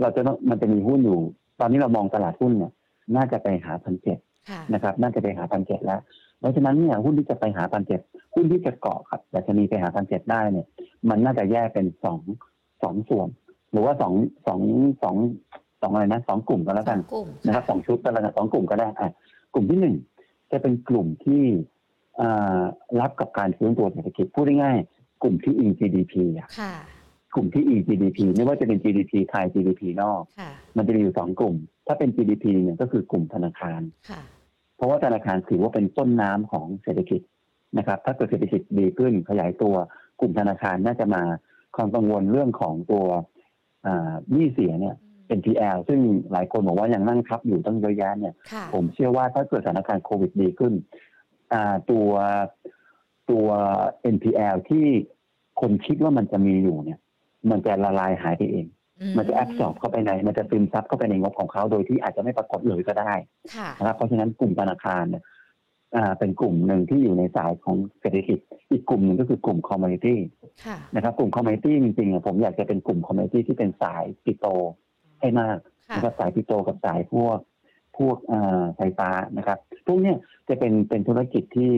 B: เราจะต้องมันจะมีหุ้นอยู่ ตอนนี้เรามองตลาดหุ้นเนี่ยน่าจะไปหาพันเจ็ด
A: ค่ะ
B: นะครับ น่าจะไปหาพันเจ็ดแล้ว เพราะฉะนั้นเนี่ยหุ้นที่จะไปหาพันเจ็ดหุ้นที่จะเกาะครับแต่จะมีไปหาพันเจ็ดได้เนี่ย มันน่าจะแยกเป็นสองสองส่วน หรือว่าสองสองสองสองอะไรนะสองกลุ่มก็แล้วกัน
A: กลุ่ม
B: นะครับสองชุดก็แล้วกันสองกลุ่มก็ได้อะกลุ่มที่หนึ่งจะเป็นกลุ่มที่อ่า รับกับการฟื้นตัวเศรษฐกิจพูดง่ายๆกลุ่มที่อิง GDP อะ
A: ค่ะ
B: กลุ่มที่อิง GDP ไม่ว่าจะเป็น GDP ไทย GDP นอก
A: ค่ะ
B: มันจะมีอยู่สองกลุ่ม ถ้าเป็น GDP เนี่ยก็คือกลุ่มธนาคาร
A: ค่ะ
B: เพราะว่าธนาคารถือว่าเป็นต้นน้ำของเศรษฐกิจนะครับ ถ้าเกิดเศรษฐกิจดีขึ้นขยายตัว กลุ่มธนาคารน่าจะมาความกังวลเรื่องของตัวอ่าหนี้เสียเนี่ย NPL ซึ่งหลายคนบอกว่ายังนั่งทับอยู่ตั้งเยอะแยะเนี่ย
A: ค่ะ
B: ผมเชื่อว่าถ้าเกิดสถานการณ์โควิดดีขึ้นอ่า ตัวตัว NPL ที่คนคิดว่ามันจะมีอยู่เนี่ย มันจะละลายหายไปเอง มันจะ absorb เข้าไปใน มันจะซึมซับเข้าไปในงบของเขาโดยที่อาจจะไม่ปรากฏเลยก็ได้
A: ค่ะ
B: นะครับเพราะฉะนั้นกลุ่มธนาคารเนี่ยอ่าเป็นกลุ่มหนึ่งที่อยู่ในสายของเศรษฐกิจ อีกกลุ่มหนึ่งก็คือกลุ่ม commodity
A: ค่ะ
B: นะครับ กลุ่ม commodity จริงๆอะผมอยากจะเป็นกลุ่ม commodity ที่เป็นสาย petro ให้มาก
A: ค่ะ
B: นะครับสาย petro กับสายพวก พวกอ่าไฟฟ้านะครับพวกเนี้ยจะเป็นเป็นธุรกิจที่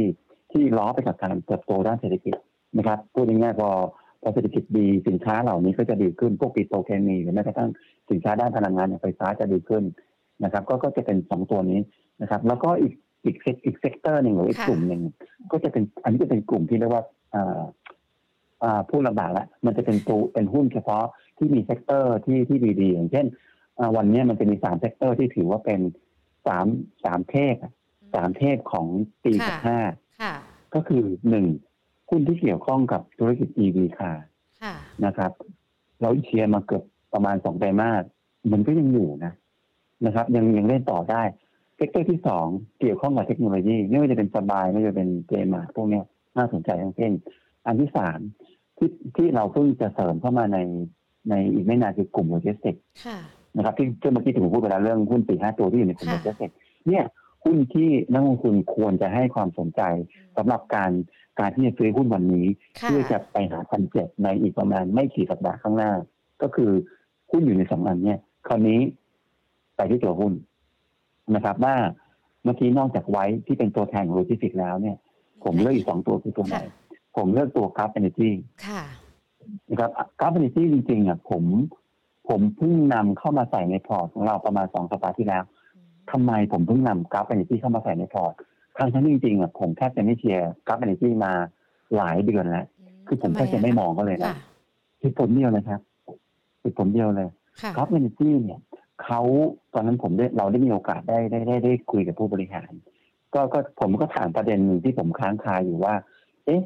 B: ที่ล้อไปกับการเติบโตด้านเศรษฐกิจนะครับพูดง่ายๆพอพอเศรษฐกิจดีสินค้าเหล่านี้ก็จะดีขึ้นพวกปิโตรเคมีหรือแม้กระทั่งสินค้าด้านพลังงานอย่างไฟฟ้าจะดีขึ้นนะครับ ก็ก็จะเป็นสองตัวนี้นะครับ แล้วก็อีกอีก sec อีก sector หนึ่งหรืออีก
A: ค่ะ
B: กลุ่มหนึ่งก็จะเป็นอันนี้จะเป็นกลุ่มที่เรียกว่าอ่าอ่าพูดลำบากละมันจะเป็นตัวเป็นหุ้นเฉพาะที่มี sector ที่ที่ดีๆอย่างเช่นอ่าวันนี้มันจะมีสาม sector ที่ถือว่าเป็น สามสามเทพอะสามเทพของปี
A: ค่ะ
B: กับห้า
A: ค่ะ
B: ก็คือหนึ่งหุ้นที่เกี่ยวข้องกับธุรกิจ EV ค่ะ
A: ค่ะ
B: นะครับ เราเชียร์มาเกือบประมาณสองไตรมาสมันก็ยังอยู่นะนะครับ ยังยังเล่นต่อได้ sector ที่สองเกี่ยวข้องกับเทคโนโลยีไม่ว่าจะเป็นสบายไม่ว่าจะเป็นเจมาร์ทพวกเนี้ยน่าสนใจทั้งสิ้นอันที่สามที่ที่เราเพิ่งจะเสริมเข้ามาในในอีกไม่นานคือกลุ่มโลจิสติก
A: ค่ะ
B: นะครับที่ที่เมื่อกี้ที่ผมพูดไปแล้วเรื่องหุ้นสี่ห้าตัวที่อยู่ในกลุ่ม
A: ค่ะ
B: โลจิสติกส์เนี่ยหุ้นที่นักลงทุนควรจะให้ความสนใจสำหรับการการที่จะซื้อหุ้นวันนี้
A: ค่ะ
B: เพื่อจะไปหาพันเจ็ดในอีกประมาณไม่กี่สัปดาห์ข้างหน้า ก็คือหุ้นอยู่ในสองอันเนี่ย คราวนี้ไปที่ตัวหุ้นนะครับ ว่าเมื่อกี้นอกจาก WICE ที่เป็นตัวแทนของโลจิสติกส์แล้วเนี่ย ผมเลือกอีกสองตัวคือตัวไหน
A: ค่ะ
B: ผมเลือกตัว Gulf Energy
A: ค่ะ
B: นะครับ Gulf Energy จริงๆอะผม ผมเพิ่งนำเข้ามาใส่ในพอร์ตของเราประมาณสองสัปดาห์ที่แล้วทำไมผมเพิ่งนำ Gulf Energy เข้ามาใส่ในพอร์ตทั้งทั้งๆจริงๆอะผมแทบจะไม่เชียร์ Gulf Energy มาหลายเดือนแล้ว คือผมแทบจะไม่มองก็เลยนะ
A: ค่ะ
B: เหตุผลเดียวเลยครับเหตุผลเดียวเลย
A: ค่ะ
B: Gulf Energy เนี่ยเขาตอนนั้นผมได้เราได้มีโอกาสได้ได้ได้ได้คุยกับผู้บริหาร ก็ก็ผมก็ถามประเด็นหนึ่งที่ผมค้างคาอยู่ว่า เอ๊ะ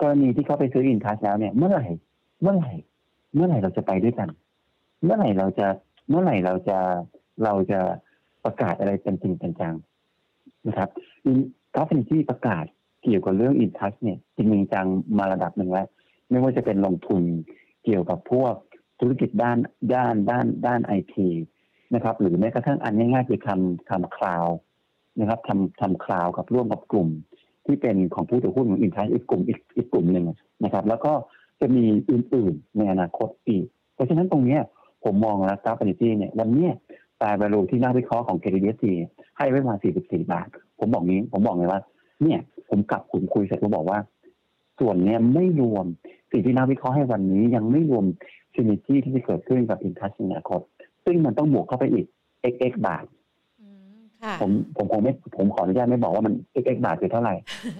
B: กรณีที่เขาไปซื้ออินทัชแล้วเนี่ย เมื่อไหร่ เมื่อไหร่ เมื่อไหร่เราจะไปด้วยกัน เมื่อไหร่เราจะเมื่อไหร่เราจะเราจะประกาศอะไรเป็นจริงเป็นจังนะครับกราฟเอเนจีประกาศเกี่ยวกับเรื่องอินทัชเนี่ยจริงจริงจังมาระดับหนึ่งแล้ว ไม่ว่าจะเป็นลงทุนเกี่ยวกับพวกธุรกิจด้านด้านด้านด้านไอทีนะครับ หรือแม้กระทั่งอันง่ายๆคือทำทำคลาวนะครับทำทำคลาวกับร่วมกับกลุ่ม ที่เป็นของผู้ถือหุ้นของอินทัชอีกกลุ่มอีกอีกกลุ่มหนึ่งนะครับ แล้วก็จะมีอื่นๆในอนาคตอีก เพราะฉะนั้นตรงเนี้ย ผมมองแล้วกราฟเอเนจีเนี่ยวันเนี้ยตาย value ที่นักวิเคราะห์ของ KDSC ให้ไว้มา 44 บาท ผมบอกนี้ ผมบอกเลยว่า เนี่ย ผมกลับคุมคุยเสร็จผมบอกว่า ส่วนเนี้ยไม่รวมสิ่งที่นักวิเคราะห์ให้วันนี้ยังไม่รวมsynergy ที่จะเกิดขึ้นกับอินทัชในอนาคตซึ่งมันต้องบวกเข้าไปอีก xx บาท
A: อืมค่ะ
B: ผมผมคงไม่ผมขออนุญาตไม่บอกว่ามัน xx บาทคือเท่าไหร่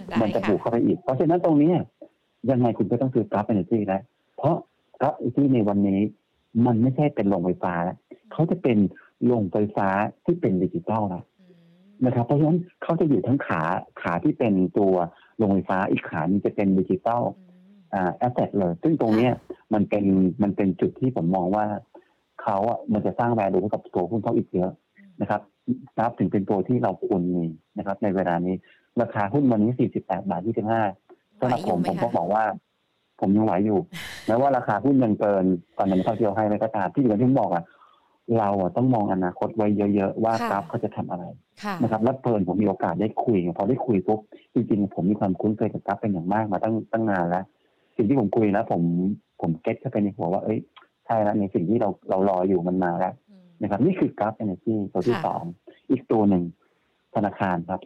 A: ได้
B: มันจะบวก
A: ค่ะ
B: เข้าไปอีก เพราะฉะนั้นตรงเนี้ยยังไงคุณก็ต้องซื้อ Gulf Energy แล้วเพราะ Gulf Energy ในวันนี้ มันไม่ใช่เป็นโรงไฟฟ้าแล้วเขาจะเป็นโรงไฟฟ้าที่เป็นดิจิตอลแล้ว
A: อืม
B: นะครับ เพราะฉะนั้นเขาจะอยู่ทั้งขาขาที่เป็นตัวโรงไฟฟ้าอีกขานึงจะเป็นดิจิตอล
A: อืม
B: อ่าแอสเซทเลย ซึ่งตรงเนี้ยมันเป็นมันเป็นจุดที่ผมมองว่าเขาอะมันจะสร้างแวลูให้กับตัวหุ้นเขาอีกเยอะนะครับนับถึงเป็นตัวที่เราควรมีนะครับ ในเวลานี้ ราคาหุ้นวันนี้ 48 บาท 25สำหรับผม
A: ไหว
B: ผ
A: อยู่
B: ม
A: ไหม
B: ก็
A: คะ
B: บอกว่า ผมยังไหวอยู่แม้ว่าราคาหุ้นยังเกินตอนนั้นเขาเที่ยวให้ไม่ก็ตามที่อย่างที่ผมบอกอะเราอะต้องมองอนาคตไว้เยอะๆว่า
A: ค่ะ
B: กราฟเขาจะทำอะไร
A: ค่ะ
B: นะครับแล้วเพลินผมมีโอกาสได้คุยพอได้คุยปุ๊บจริงๆผมมีความคุ้นเคยกับกราฟเป็นอย่างมากมาตั้งตั้งนานแล้ว สิ่งที่ผมคุยแล้วผมผมเก็ตเข้าไปในหัวว่าเอ้ยใช่แล้วในสิ่งที่เราเรารออยู่มันมาแล้ว
A: อืม
B: นะครับ นี่คือกราฟ Energy ตัวที่
A: ค่ะ
B: สองอีกตัวหนึ่งธนาคารครับ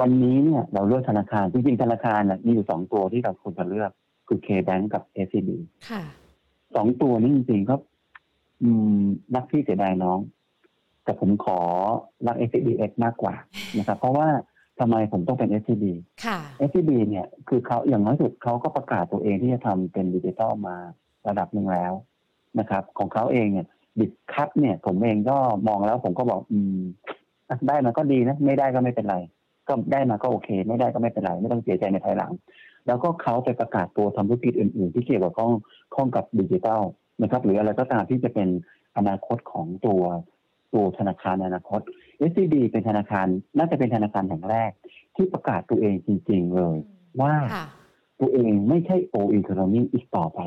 B: วันนี้เนี่ยเราเลือกธนาคารจริงๆธนาคารน่ะมีอยู่สองตัวที่เราควรจะเลือก คือ K-Bank กับ SCB
A: ค่ะ
B: สองตัวนี้จริงๆก็อืมรักพี่เสียดายน้อง แต่ผมขอรัก SCBX มากกว่านะครับ เพราะว่าทำไมผมต้องเป็น SCB
A: ค่ะ
B: SCB เนี่ยคือเขาอย่างน้อยสุดเขาก็ประกาศตัวเองที่จะทำเป็นดิจิทัลมาระดับหนึ่งแล้วนะครับ ของเขาเองเนี่ยบิดคับเนี่ย ผมเองก็มองแล้วผมก็บอก อืมอะได้มาก็ดีนะ ไม่ได้ก็ไม่เป็นไร ก็ได้มาก็โอเค ไม่ได้ก็ไม่เป็นไรไม่ต้องเสียใจในภายหลัง แล้วก็เขาไปประกาศตัวทำธุรกิจอื่น ๆ ที่เกี่ยวกับข้องข้องกับดิจิทัลนะครับ หรืออะไรก็ตามที่จะเป็นอนาคตของตัวตัวธนาคารในอนาคต SCB เป็นธนาคารน่าจะเป็นธนาคารแห่งแรก ที่ประกาศตัวเองจริง ๆ เลย ว่า
A: ค่ะ
B: ตัวเองไม่ใช่โออีโคโนมีอีกต่อไป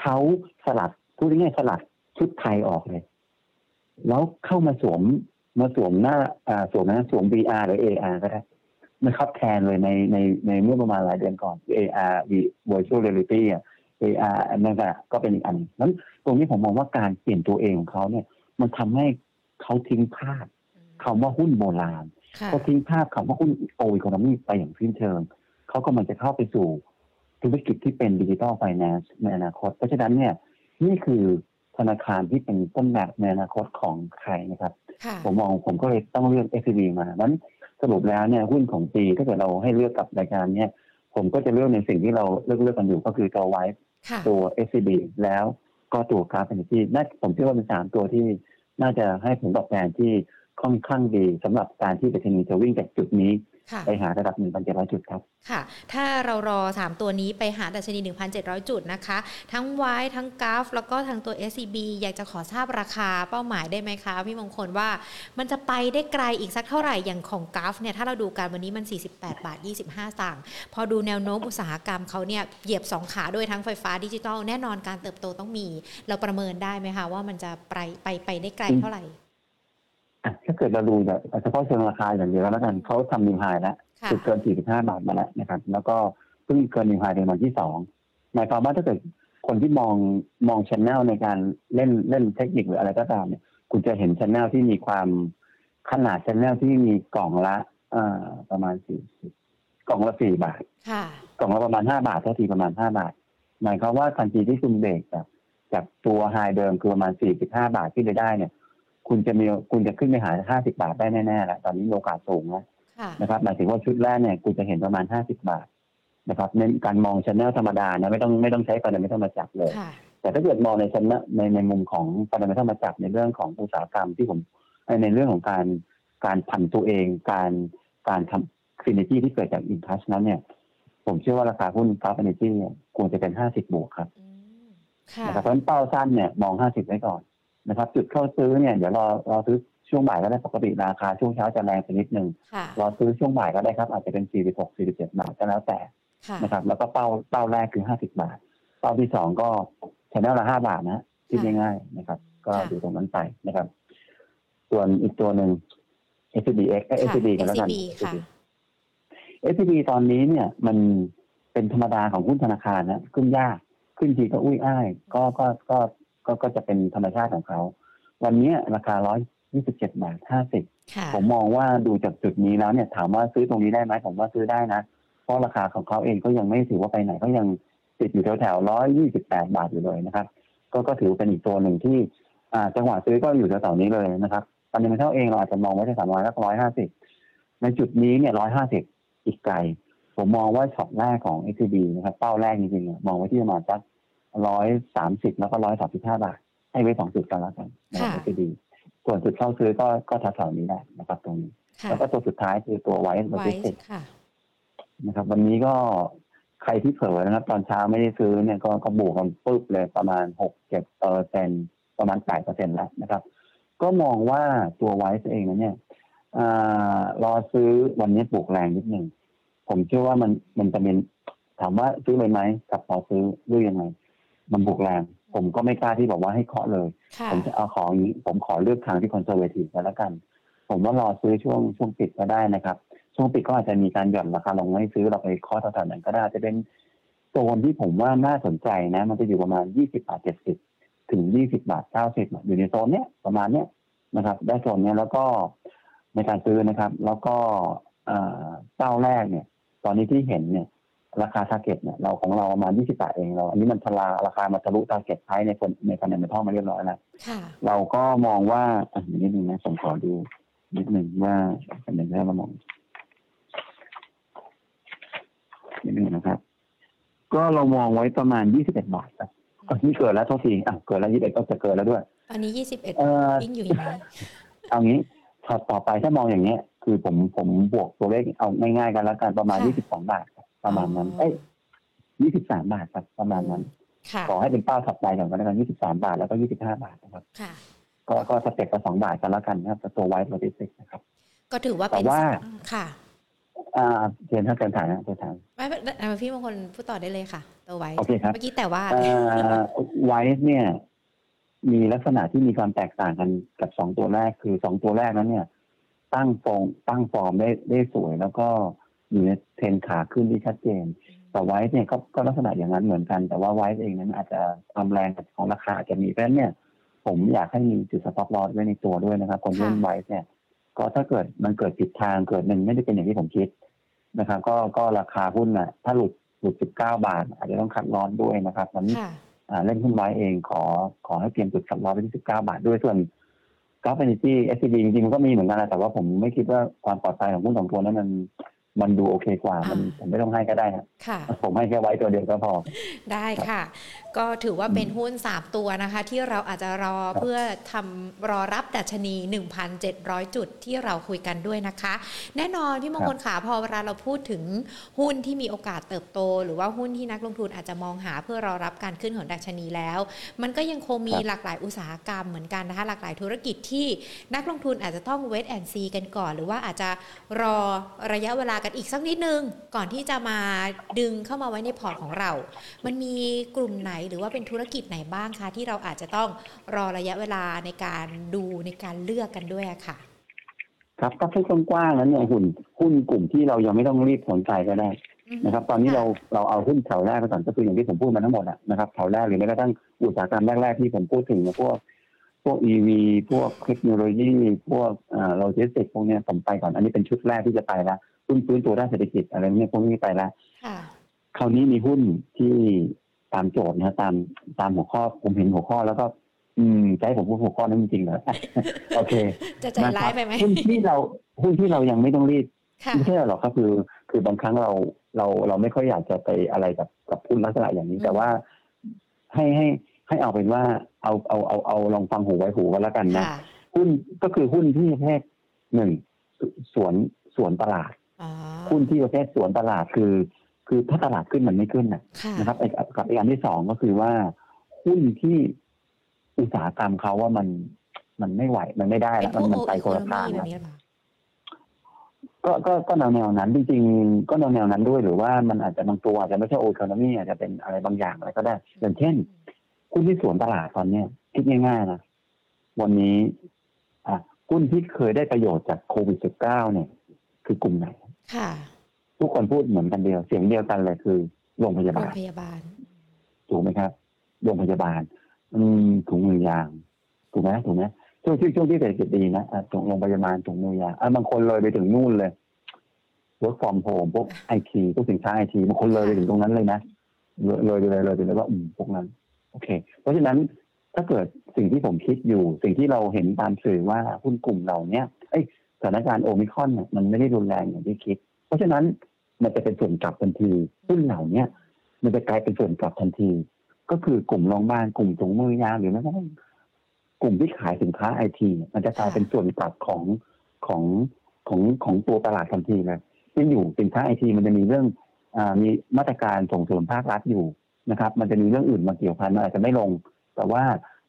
B: เขาสลัดพูดง่ายๆสลัดชุดไทยออกเลย แล้วเข้ามาสวม มาสวมหน้าอ่าสวมนะสวม VR หรือ AR ก็ได้นะครับแทนเลยในในในเมื่อประมาณหลายเดือนก่อน AR virtual reality อะ AR อันนั่นก็ก็เป็นอีกอันหนึ่งนั้นตรงนี้ผมมองว่าการเปลี่ยนตัวเองของเขาเนี่ย มันทำให้เขาทิ้งภาพคำว่าหุ้นโบราณ
A: ค่ะ
B: เขาทิ้งภาพคำว่าหุ้นโออีโคโนมีไปอย่างสิ้นเชิงเขากำลังจะเข้าไปสู่ธุรกิจที่เป็นดิจิทัลไฟแนนซ์ในอนาคต เพราะฉะนั้นเนี่ยนี่คือ ธนาคารที่เป็นต้นแบบในอนาคตของไทยนะครับ
A: ค่ะ
B: ผมมองผมก็เลยต้องเลือก s อ b มานั้นสรุปแล้วเนี่ยหุ้นของปีถ้าเกิดเราให้เลือกกับรายการเนี่ยผมก็จะเลือกในสิ่งที่เราเลือกเลือกกันอยู่ก็คือตัวไว
A: ค่ะ
B: ตัว s อ b แล้วก็ตัวกราฟเอเนจีน่าผมเชื่อว่าเป็นสามตัวที่น่าจะให้ผลตอบแทนที่ค่อนข้างดีสำหรับการที่ดัชนีจะวิ่งจากจุดนี้
A: ค่ะ
B: ไปหาระดับ 1,700 จุดครับ
A: ค่ะ ถ้าเรารอ 3 ตัวนี้ไปหาดัชนี 1,700 จุดนะคะ ทั้ง Y ทั้งกราฟ แล้วก็ทั้งตัว SCB อยากจะขอทราบราคาเป้าหมายได้ไหมคะ พี่มงคลว่ามันจะไปได้ไกลอีกสักเท่าไหร่อย่างของกราฟเนี่ยถ้าเราดูกันวันนี้มัน 48 บาท 25สตางค์พอดูแนวโน้มอุตสาหกรรมเขาเนี่ยเหยียบ 2 ขาด้วยทั้งไฟฟ้าดิจิทัลแน่นอนการเติบโตต้องมี เราประเมินได้ไหมคะว่ามันจะไปไปไปได้ไกลเท่าไหร่
B: อะ ถ้าเกิดเราดูแบบเฉพาะเชิงราคาอย่างเดียวแล้วกันเขาทำนิวไฮแล้ว
A: ค่ะ
B: จุดเกิน 45 บาทมาแล้วนะครับ แล้วก็เพิ่งเกินนิวไฮในวันที่สองหมายความว่าถ้าเกิดคนที่มองมอง channel ในการเล่นเล่นเทคนิคหรืออะไรก็ตามเนี่ย คุณจะเห็น channel ที่มีความขนาด channel ที่มีกล่องละอ่าประมาณสี่กล่องละสี่บาท
A: ค่ะ
B: กล่องละประมาณห้าบาทเท่าทีประมาณห้าบาท หมายความว่าทันทีที่คุณเบรกจากจากตัว high เดิมคือประมาณสี่สิบห้าบาทที่ไปได้เนี่ย คุณจะมีคุณจะขึ้นไปหาห้าสิบบาทได้แน่ๆแล้วตอนนี้มีโอกาสสูงนะ
A: ค่ะ
B: นะครับหมายถึงว่าชุดแรกเนี่ยคุณจะเห็นประมาณห้าสิบบาทนะครับเน้นการมอง channel ธรรมดานะไม่ต้องไม่ต้องใช้ fundamental มาจับเลย
A: ค่ะ
B: แต่ถ้าเกิดมองใน channel ในในมุมของ fundamental มาจับในเรื่องของอุตสาหกรรมที่ผมในเรื่องของการการผันตัวเอง การการทำ synergy ที่เกิดจากอินทัชนั้นเนี่ย ผมเชื่อว่าราคาหุ้น Gulf Energy เนี่ยควรจะเป็นห้าสิบบวกครับ
A: อืมค่ะ
B: นะครับเพราะฉะนั้นเป้าสั้นเนี่ยมองห้าสิบไว้ก่อน นะครับจุดเข้าซื้อเนี่ยเดี๋ยวรอรอซื้อช่วงบ่ายก็ได้ปกติราคาช่วงเช้าจะแรงไปนิดนึง
A: ค่ะ
B: รอซื้อช่วงบ่ายก็ได้ครับอาจจะเป็น 46 47 บาทก็แล้วแต่
A: ค่ะ
B: นะครับ แล้วก็เป้าเป้าแรกคือ 50 บาท เป้าที่สองก็ชแนลละ 5 บาทนะคิดง่ายๆนะครับ ก็ดูตรงนั้นไปนะครับ ส่วนอีกตัวหนึ่ง SCBX เอ้ย
A: ค่ะ
B: SCB กันแล้วกัน
A: SCB ค่ะ
B: SCB ตอนนี้เนี่ยมันเป็นธรรมดาของหุ้นธนาคารนะขึ้นยากขึ้นทีก็อุ้ยอ้าย ก็ก็ก็ ก็ก็จะเป็นธรรมชาติของเขา วันนี้ราคา127บาท50
A: ค่ะ
B: ผมมองว่าดูจากจุดนี้แล้วเนี่ยถามว่าซื้อตรงนี้ได้ไหมผมว่าซื้อได้นะ เพราะราคาของเขาเองก็ยังไม่ถือว่าไปไหนก็ยังติดอยู่แถวๆร้อยยี่สิบแปดบาทอยู่เลยนะครับ ก็ก็ถือเป็นอีกตัวหนึ่งที่อ่าจังหวะซื้อก็อยู่แถวๆนี้เลยนะครับตอนนี้มันเท่าเองเราอาจจะมองไว้ที่สามร้อยแล้วร้อยห้าสิบในจุดนี้เนี่ยร้อยห้าสิบอีกไกล ผมมองว่าช็อตแรกของ x อ b นะครับเป้าแรกจริงๆเนี่ยมองไว้ที่ประมาณสัก ร้อยสามสิบแล้วก็ร้อยสามสิบห้าบาท ให้ไว้สองจุดกันแล้วกันนะครับ
A: ค่ะ
B: SCB ส่วนจุดเข้าซื้อก็ก็แถวๆนี้แหละนะครับ ตรงนี้
A: ค่ะ
B: แล้วก็ตัวสุดท้ายคือตัว WICE Logistics
A: ค่ะ
B: นะครับ วันนี้ก็ใครที่เผลอนะครับ ตอนเช้าไม่ได้ซื้อเนี่ยก็ก็บวกกันปุ๊บเลยประมาณหกเจ็ดเปอร์เซ็นประมาณแปดเปอร์เซ็นแล้วนะครับ ก็มองว่าตัว WICE เองนะเนี่ยอารอซื้อวันนี้บวกแรงนิดหนึ่งผมเชื่อว่ามันมันจะเป็นถามว่าซื้อเลยไหมกับรอซื้อด้วยยังไง มันบวกแรง ผมก็ไม่กล้าที่บอกว่าให้เคาะเลย
A: ค่ะ
B: ผมจะเอาของอย่างนี้ ผมขอเลือกทางที่คอนเซอร์เวทีฟแล้วกัน ผมว่ารอซื้อช่วงช่วงปิดก็ได้นะครับ ช่วงปิดก็อาจจะมีการหย่อนราคาลงให้ซื้อเราไปเคอแถวๆนั้นก็ได้อาจจะเป็นโซนที่ผมว่าน่าสนใจนะ มันจะอยู่ประมาณ20บาท70ถึง20บาท90อะอยู่ในโซนเนี้ยประมาณเนี้ยนะครับ ได้โซนเนี้ยแล้วก็ในการซื้อนะครับ แล้วก็เอ่อเป้าแรกเนี่ย ตอนนี้ที่เห็นเนี่ย ราคาทาร์เก็ตเนี่ยเราของเราประมาณ 20 บาทเองเรา อันนี้มันทลาราคามาทะลุทาร์เก็ตไพในคนในพันในท่องมาเรียบร้อยแล้ว
A: ค่ะ
B: เราก็มองว่าอะเดี๋ยวนิดนึงนะผมขอดูนิดนึงว่าเป็นยังไงเรามองนิดนึงนะครับ ก็เรามองไว้ประมาณ 21 บาทครับก็นี่เกิดแล้วโทษทีอะเกิดแล้ว21ก็จะเกิดแล้วด้วย
A: ตอนนี้ยี่สิบเอ็ด
B: เอ่อ
A: ยิ่งอยู่อย่างนี้
B: เอางี้ถ้าต่อไปถ้ามองอย่างเนี้ย คือผมผมบวกตัวเลขเอาง่ายๆกันแล้วกันประมาณ
A: ค่ะ
B: ยี่สิบสองบาทครับ ประมาณนั้น
A: อ๋อ
B: เอ้ยยี่สิบสามบาทครับประมาณนั้น
A: ค่ะ
B: ขอให้เป็นเป้าถัดไปก่อนก็แล้วกันยี่สิบสามบาทแล้วก็ยี่สิบห้าบาทนะครับ
A: ค่ะ
B: ก็ก็ step ละสองบาทกันแล้วกันนะครับแต่ตัว WICE Logistics นะครับ
A: ก็ถือว่าเป็น
B: แต่ว่า
A: ค่ะ
B: อ่าเชิญท่านอาจารย์ถามนะอาจารย์ถาม
A: ไม่ไม่ไม่พี่มงคลพูดต่อได้เลยค่ะ ตัว WICE
B: โอเคครับ
A: เมื่อกี้แต่ว่า
B: เอ่อ WICE เนี่ย มีลักษณะที่มีความแตกต่างกันกับสองตัวแรกคือสองตัวแรกนั้นเนี่ย ตั้งฟอร์มตั้งฟอร์มได้ได้สวยแล้วก็ อยู่ในเทรนขาขึ้นที่ชัดเจน แต่ WICE เนี่ยก็ก็ลักษณะอย่างนั้นเหมือนกัน แต่ว่า WICE เองนั้นอาจจะความแรงของราคาอาจจะมีเพราะฉะนั้นเนี่ย ผมอยากให้มีจุด stop loss ไว้ในตัวด้วยนะครับคนที่เล่น WICE เนี่ย ก็ถ้าเกิดมันเกิดผิดทางเกิดหนึ่งไม่ได้เป็นอย่างที่ผมคิดนะครับ ก็ก็ราคาหุ้นน่ะ ถ้าหลุดหลุด19บาท อาจจะต้อง cut loss ด้วยนะครับวันนี้
A: ค่ะ
B: อ่าเล่นหุ้น WICE เองขอขอให้เตรียมจุด cut loss ไปที่19บาทด้วยส่วน Gulf Energy SCB จริงๆมันก็มีเหมือนกันนะแต่ว่าผมไม่คิดว่าความปลอดภัยของหุ้นสองตัวนั้นมัน มันดูโอเคกว่า มัน
A: อ่า
B: ผมไม่ต้องให้ก็ได้ครับ
A: ค่ะ
B: ผมให้แค่ WICE ตัวเดียวก็พอ
A: ได้ค่ะ ก็ถือว่าเป็นหุ้น 3 ตัวนะคะ ที่เราอาจจะรอ
B: ครับ
A: เพื่อทำรอรับดัชนี 1,700 จุดที่เราคุยกันด้วยนะคะ แน่นอนพี่มงคลขาพอเวลาเราพูดถึงหุ้นที่มีโอกาสเติบโต หรือว่าหุ้นที่นักลงทุนอาจจะมองหาเพื่อรอรับการขึ้นของดัชนีแล้ว มันก็ยังคงมี
B: ความ
A: หลากหลายอุตสาหกรรมเหมือนกันนะคะ หลากหลายธุรกิจที่นักลงทุนอาจจะต้อง wait and see กันก่อน หรือว่าอาจจะรอระยะเวลากันอีกสักนิดนึง ก่อนที่จะมาดึงเข้ามาไว้ในพอร์ตของเรา มันมีกลุ่มไหนหรือว่าเป็นธุรกิจไหนบ้างคะที่เราอาจจะต้องรอระยะเวลาในการดูในการเลือกกันด้วยอะค่ะ
B: ครับก็พูดกว้างๆนั้นเนี่ยหุ้นหุ้นกลุ่มที่เรายังไม่ต้องรีบสนใจก็ได้นะครับ ตอนนี้
A: ค่ะ
B: เราเราเอาหุ้นแถวแรกไปก่อนก็คืออย่างที่ผมพูดมาทั้งหมดอะนะครับแถวแรกหรือแม้กระทั่งอุตสาหกรรมแรกๆที่ผมพูดถึงนะพวกพวก EV พวกเทคโนโลยีพวกอ่าโลจิสติกพวกเนี้ยผมไปก่อน อันนี้เป็นชุดแรกที่จะไปแล้ว หุ้นฟื้นตัวด้านเศรษฐกิจอะไรเนี้ยพวกนี้ไปแล้ว
A: ค่ะ
B: คราวนี้มีหุ้นที่ตามโจทย์นะตามตามหัวข้อผมเห็นหัวข้อแล้วก็ อืมจะให้ผมพูดหัวข้อนั้นจริงๆเหรอโอเค
A: จะใจร้ายไปไหม
B: นะครับหุ้นที่เราหุ้นที่เรายังไม่ต้องรีบ
A: ค่ะ
B: ไม่ใช่หรอกก็คือ คือบางครั้งเราเราเราไม่ค่อยอยากจะไปอะไรกับกับหุ้นลักษณะอย่างนี้
A: อืม
B: แต่ว่าให้ให้ให้เอาเป็นว่าเอาเอาเอาเอาลองฟังหูไว้หูกันแล้วกันนะ
A: ค่ะ
B: หุ้นก็คือหุ้นที่ประเภทหนึ่งสวนสวนตลาด
A: อ๋อ
B: หุ้นที่ประเภทสวนตลาดคือ คือถ้าตลาดขึ้นมันไม่ขึ้นนะ
A: ค่ะ
B: นะครับไอ้กับอีกอันที่สองก็คือว่าหุ้นที่อุตสาหกรรมเขาว่ามันมันไม่ไหวมันไม่ได้
A: เป็
B: แล้
A: น
B: ว
A: พ
B: มัน
A: วก
B: มัน
A: โอ
B: ไป
A: อี
B: คน
A: โค
B: ละ
A: โน
B: ทาง
A: มีแบ
B: แล้ว
A: บนี้หรือเปล่า
B: ก็ก็ก็แนวแนวนั้นจริงๆก็แนวแนวนั้นด้วยหรือว่ามันอาจจะบางตัวอาจจะไม่ใช่โอ c o นมีอาจจะเป็นอะไรบางอย่างอะไรก็ได้ อย่างเช่นหุ้นที่สวนตลาดตอนเนี้ยคิดง่ายๆนะวันนี้ อะหุ้นที่เคยได้ประโยชน์จากโควิด -19 เนี่ย คือกลุ่มไหน
A: ค่ะ
B: ทุกคนพูดเหมือนกันเดียว เสียงเดียวกันเลยคือโรงพยา
A: โร
B: บางล
A: พยาบาล
B: ถูกไหมครับโรงพยาบาล อืมถุงมือยาง ถูกไหมถูกไหมช่วงที่ช่วงที่เศรษฐกิจดีนะอะถุงโรงพยาบาลถุงมือยางอะบางคนเลยไปถึงนู่นเลย work from home พวกไอทีพวกสินค้าไอทีบางคนเลยไปถึงตรงนั้นเลยนะเลยเลยเลยเลยไปเลยว่าอืมพวกนั้น โอเค เพราะฉะนั้นถ้าเกิดสิ่งที่ผมคิดอยู่ สิ่งที่เราเห็นตามสื่อว่าหุ้นกลุ่มเหล่าเนี้ยเอ้ย สถานการณ์โอมิคอนเนี่ยมันไม่ได้รุนแรงอย่างที่คิด เพราะฉะนั้นมันจะเป็นส่วนกลับทันทีหุ้นเหล่าเนี้ยมันจะกลายเป็นส่วนกลับทันที ก็คือกลุ่มโรงพยาบาลกลุ่มถุงมือยางหรือแม้กระทั่งกลุ่มที่ขายสินค้าไอทีมันจะกลายเป็นส่วนกลับของของของของตัวตลาดทันทีเลยยังอยู่สินค้าไอทีมันจะมีเรื่องอมีมาตรการส่งเสริมภาครัฐอยู่นะครับ มันจะมีเรื่องอื่นมาเกี่ยวพันมันอาจจะไม่ลง แต่ว่า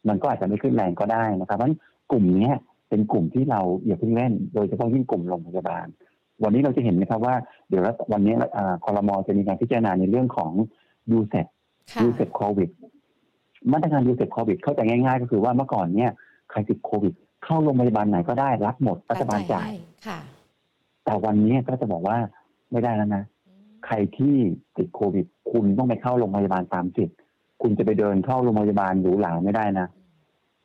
B: มันก็อาจจะไม่ขึ้นแรงก็ได้นะครับเพราะฉะนั้นกลุ่มเนี้ย เป็นกลุ่มที่เราอย่าเพิ่งเล่น โดยเฉพาะยิ่งกลุ่มโรงพยาบาล วันนี้เราจะเห็นนะครับว่า เดี๋ยววันนี้อ่าคอรมอจะมีการพิจารณาในเรื่องของ UCEP
A: ค่ะ
B: UCEP โควิดมาตรการ UCEP โควิดเข้าใจง่ายๆ ก็คือว่าเมื่อก่อนเนี่ยใครติดโควิด เข้าโรงพยาบาลไหนก็ได้รับหมดรัฐบาลจ่าย
A: ให้ค่ะ
B: แต่วันนี้ก็จะบอกว่าไม่ได้แล้วนะใครที่ติดโควิด คุณต้องไปเข้าโรงพยาบาลตามสิทธิ์คุณจะไปเดินเข้าโรงพยาบาลหรูหราไม่ได้นะ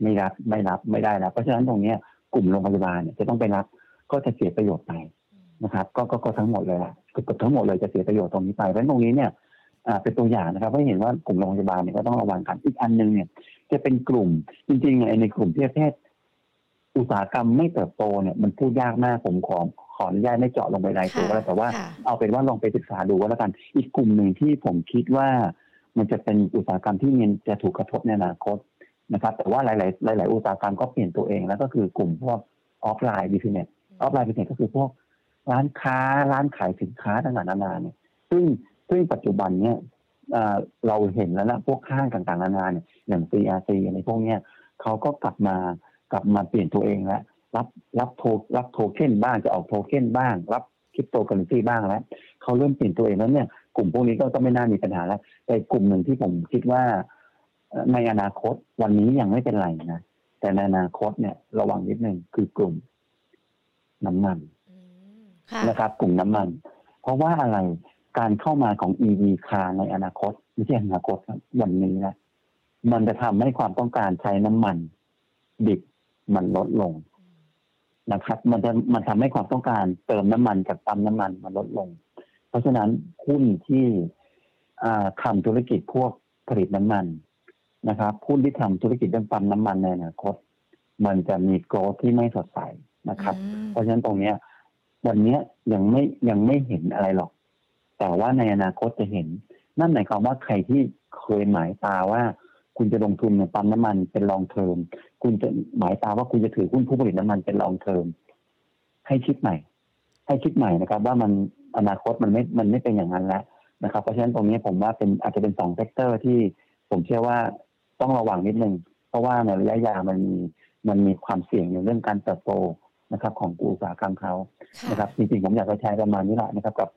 B: ไม่รับไม่รับไม่ได้นะเพราะฉะนั้นตรงเนี้ย กลุ่มโรงพยาบาลเนี่ยจะต้องไปรับก็จะเสียประโยชน์ไปนะครับ ก็ก็ก็ทั้งหมดเลยอะเกือบทั้งหมดเลยจะเสียประโยชน์ตรงนี้ไปเพราะฉะนั้นตรงนี้เนี่ยอ่าเป็นตัวอย่างนะครับให้เห็นว่ากลุ่มโรงพยาบาลเนี่ยก็ต้องระวังกันอีกอันหนึงเนี่ย จะเป็นกลุ่มจริงๆเนี่ยในกลุ่มที่ประเภทอุตสาหกรรมไม่เติบโตเนี่ยมันพูดยากมากผมขอขออนุญาตไม่เจาะลงไปรายตัวก็แล้วแต่ว่า
A: ค่ะ
B: เอาเป็นว่าลองไปศึกษาดูก็แล้วกัน อีกกลุ่มหนึ่งที่ผมคิดว่า มันจะเป็นอุตสาหกรรมที่มันจะถูกกระทบในอนาคต นะครับแต่ว่าหลาย ๆ หลาย ๆ อุตสาหกรรมก็เปลี่ยนตัวเองแล้วก็คือกลุ่มพวก offline business offline business ก็คือพวกร้านค้าร้านขายสินค้าต่างๆนานาเนี่ยซึ่งซึ่งปัจจุบันเนี่ยเราเห็นแล้วนะพวกห้างต่างๆนานาเนี่ยอย่าง CRC อะไรพวกเนี้ยเขาก็กลับมากลับมาเปลี่ยนตัวเองแล้วรับรับโทรับโทเค็นบ้างจะออกโทเค็นบ้าง รับคริปโตเคอเรนซีบ้างแล้วเขาเริ่มเปลี่ยนตัวเองแล้วเนี่ยกลุ่มพวกนี้ก็ต้องไม่น่ามีปัญหาแล้วแต่กลุ่มหนึ่งที่ผมคิดว่า ในอนาคตวันนี้ยังไม่เป็นไรนะแต่ในอนาคตเนี่ยระวังนิดนึงคือกลุ่มน้ำมันนะครับ กลุ่มน้ำมัน เพราะว่าอะไรการเข้ามาของ EV คาในอนาคตไม่ใช่อนาคตวันนี้นะมันจะทำให้ความต้องการใช้น้ำมัน ดิบมันลดลงนะครับ มันจะมันทำให้ความต้องการเติมน้ำมันกับปั๊มน้ำมันมันลดลง เพราะฉะนั้นหุ้นที่ทำธุรกิจพวกผลิตน้ำมัน นะครับหุ้นที่ทำธุรกิจเรื่องปั๊มน้ำมันในอนาคตมันจะมีโกรธที่ไม่สดใสนะครับ เพราะฉะนั้นตรงเนี้ยวันนี้ยังไม่ยังไม่เห็นอะไรหรอก แต่ว่าในอนาคตจะเห็น นั่นหมายความว่าใครที่เคยหมายตาว่า คุณจะลงทุนในปั๊มน้ำมันเป็น long term คุณจะหมายตาว่าคุณจะถือหุ้นผู้ผลิตน้ำมันเป็น long term ให้คิดใหม่ ให้คิดใหม่นะครับ ว่ามันอนาคตมันไม่มันไม่เป็นอย่างนั้นแล้วนะครับ เพราะฉะนั้นตรงนี้ผมว่าเป็นอาจจะเป็นสอง sector ที่ผมเชื่อว่า ต้องระวังนิดนึง เพราะว่าในระยะยาวมันมีมันมีความเสี่ยงในเรื่องการเติบโตนะครับของอุตสาหกรรมเขานะครับจริงๆผมอยากจะแชร์ประมาณนี้แหละนะครับ กับ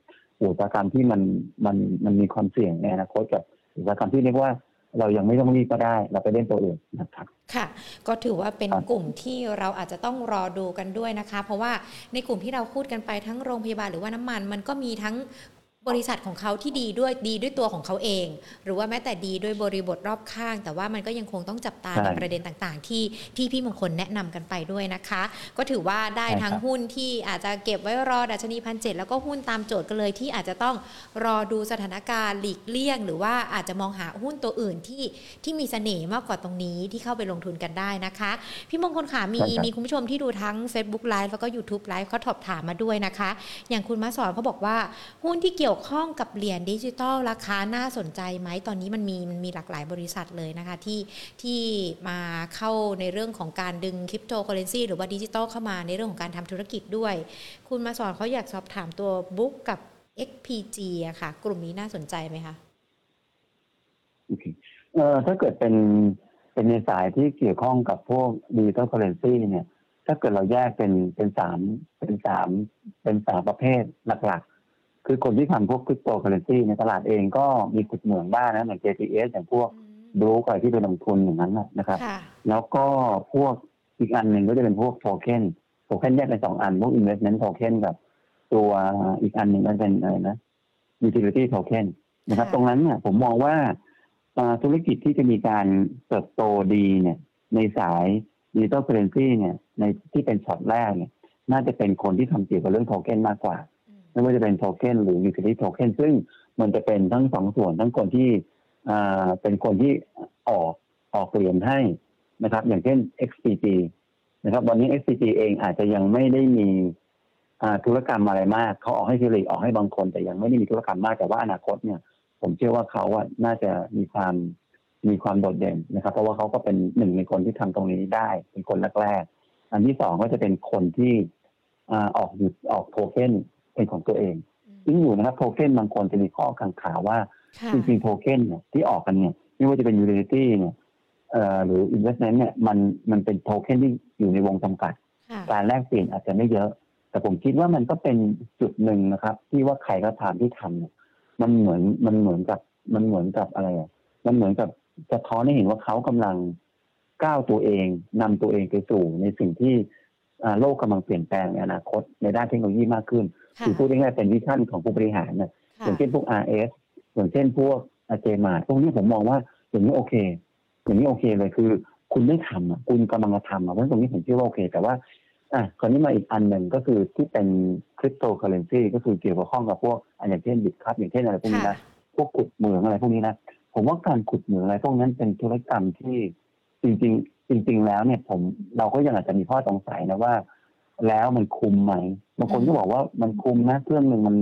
B: อุตสาหกรรมที่มันมันมันมีความเสี่ยงในอนาคตกับอุตสาหกรรมที่เรียกว่าเรายังไม่ต้องรีบก็ได้ เราไปเล่นตัวอื่นนะครับ
A: ค่ะ ก็ถือว่าเป็นกลุ่มที่เราอาจจะต้องรอดูกันด้วยนะคะ เพราะว่าในกลุ่มที่เราพูดกันไปทั้งโรงพยาบาลหรือว่าน้ำมัน มันก็มีทั้ง บริษัทของเขาที่ดีด้วยดีด้วยตัวของเขาเอง หรือว่าแม้แต่ดีด้วยบริบทรอบข้าง แต่ว่ามันก็ยังคงต้องจับตาในประเด็นต่างๆ ที่ที่พี่มงคลแนะนำกันไปด้วยนะคะ ก็ถือว่าได้ทั้งหุ้นที่อาจจะเก็บไว้รอดัชนีพันเจ็ดแล้วก็หุ้นตามโจทย์กันเลยที่อาจจะต้องรอดูสถานการณ์หลีกเลี่ยง หรือว่าอาจจะมองหาหุ้นตัวอื่นที่ที่มีเสน่ห์มากกว่าตรงนี้ที่เข้าไปลงทุนกันได้นะคะ พี่มงคลขามีมีคุณผู้ชมที่ดูทั้ง Facebook Live แล้วก็ YouTube Live เขาถอบถามมาด้วยนะคะ อย่างคุณมาสอนเขาบอกว่าหุ้นที่เกี่ยววข้องกับเหรียญดิจิตอลราคาน่าสนใจไหมตอนนี้มันมีมันมีหลากหลายบริษัทเลยนะคะที่ที่มาเข้าในเรื่องของการดึงคริปโตเคอเรนซีหรือว่าดิจิตอลเข้ามาในเรื่องของการทำธุรกิจด้วย คุณมาสอนเขาอยากสอบถามตัว BROOK กับ XPG อะค่ะ กลุ่มนี้น่าสนใจไหมคะ
B: โอเคเอ่อถ้าเกิดเป็นเป็นในสายที่เกี่ยวข้องกับพวก digital currency เนี่ย ถ้าเกิดเราแยกเป็นเป็นสามเป็นสามเป็นสามประเภทหลัก คือคนที่ทำพวกคริปโตเคอเรนซีในตลาดเองก็มีขุดเหมืองบ้างนะอย่าง JTS อย่างพวกดูอะไรที่เป็นลงทุนอย่างนั้นนะครับ แล้วก็พวกอีกอันหนึ่งก็จะเป็นพวก token token แยกเป็นสองอัน พวก investment token กับ ตัวอีกอันหนึ่งก็เป็นอะไรนะ utility token นะครับ ตรงนั้นเนี่ยผมมองว่าธุรกิจที่จะมีการเติบโตดีเนี่ย ในสาย digital currency เนี่ย ในที่เป็นช็อตแรกเนี่ย น่าจะเป็นคนที่ทำเกี่ยวกับเรื่องโทเค็นมากกว่า ไม่ว่าจะเป็นโทเค็นหรือ utility token ซึ่งมันจะเป็นทั้งสองส่วนทั้งคนที่เป็นคนที่ออกออกเหรียญให้นะครับ อย่างเช่น XPG นะครับ วันนี้ XPG เองอาจจะยังไม่ได้มีธุรกรรมอะไรมาก เขาออกให้สิริออกให้บางคน แต่ยังไม่ได้มีธุรกรรมมากแต่ว่าอนาคตเนี่ย ผมเชื่อว่าเขาว่าน่าจะมีความมีความโดดเด่นนะครับ เพราะว่าเขาก็เป็นหนึ่งในคนที่ทำตรงนี้ได้เป็นคนแรกๆอันที่สองก็จะเป็นคนที่ออกหยุดออกโทเค็น เป็นของตัวเองซึ่งอยู่นะครับโทเค็นบางคนจะมีข้อกังขาว่าจริงๆโทเค็นเนี่ยที่ออกกันเนี่ยไม่ว่าจะเป็น utility เนี่ยหรือ investment เนี่ยมันมันเป็นโทเค็นที่อยู่ในวงจำกัด การแลกเปลี่ยนอาจจะไม่เยอะ แต่ผมคิดว่ามันก็เป็นจุดหนึ่งนะครับ ที่ว่าใครก็ตามที่ทำเนี่ยมันเหมือนมันเหมือนกับมันเหมือนกับอะไรอะมันเหมือนกับสะท้อนให้เห็นว่าเขากำลังก้าวตัวเองนำตัวเองไปสู่ในสิ่งที่โลกกำลังเปลี่ยนแปลงในอนาคตในด้านเทคโนโลยีมากขึ้น คือพูดง่ายๆเป็นวิชั่นของผู้บริหารนะอย่างเช่นพวก RS อย่างเช่นพวกอาเจมาพวกนี้ผมมองว่าอย่างนี้โอเค อย่างนี้โอเคเลยคือ คุณไม่ทำอะคุณกำลังจะทำอะเพราะตรงนี้ผมเชื่อว่าโอเค แต่ว่าอะคราวนี้มาอีกอันหนึ่งก็คือที่เป็นคริปโตเคอเรนซีก็คือเกี่ยวกับข้องกับพวกอย่างเช่น Bitkub อย่างเช่นอะไรพวกนี้นะพวกขุดเหมืองอะไรพวกนี้นะผมว่าการขุดเหมืองอะไรพวกนั้นเป็นธุรกรรมที่จริง ๆ จริง ๆ แล้วเนี่ยผมเราก็ยังอาจจะมีข้อสงสัยนะว่า แล้วมันคุ้มไหมบางคนก็บอกว่ามันคุ้มนะเครื่องหนึ่งมัน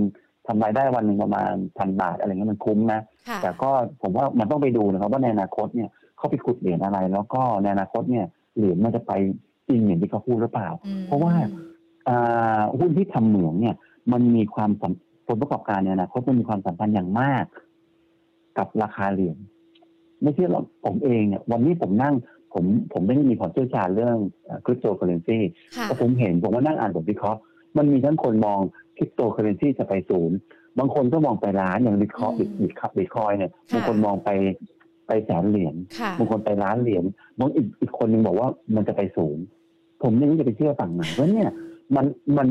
B: ทำรายได้วันหนึ่งประมาณพันบาทอะไรเงี้ยมันคุ้มนะ แต่ก็ผมว่ามันต้องไปดูนะครับว่าในอนาคตเนี่ยเขาไปขุดเหรียญอะไร แล้วก็ในอนาคตเนี่ยเหรียญมันจะไปจริงอย่างที่เขาพูดหรือเปล่า
A: อืม
B: เพราะว่าอ่าหุ้นที่ทำเหมืองเนี่ย มันมีความสัมผลประกอบการในอนาคตมันมีความสัมพันธ์อย่างมาก กับราคาเหรียญไม่ใช่เราผมเองเนี่ยวันนี้ผมนั่ง ผมผมไม่ได้มีความเชี่ยวชาญเรื่องคริปโตเคอเรนซี
A: ค่ะ
B: แต่ผมเห็นผมว่านั่งอ่านบทวิเคราะห์มันมีทั้งคนมองคริปโตเคอเรนซีจะไปศูนย์ บางคนก็มองไปล้านอย่างบิตคอย
A: อืม
B: Bit Bitcoin เนี่ย
A: ค่ะ
B: บางคนมองไปไปแสนเหรียญ
A: ค่ะ
B: บางคนไปล้านเหรียญบางอีกอีกคนหนึ่งบอกว่ามันจะไปศูนย์ผมไม่รู้จะไปเชื่อฝั่งไหนเพราะเนี่ยมันมัน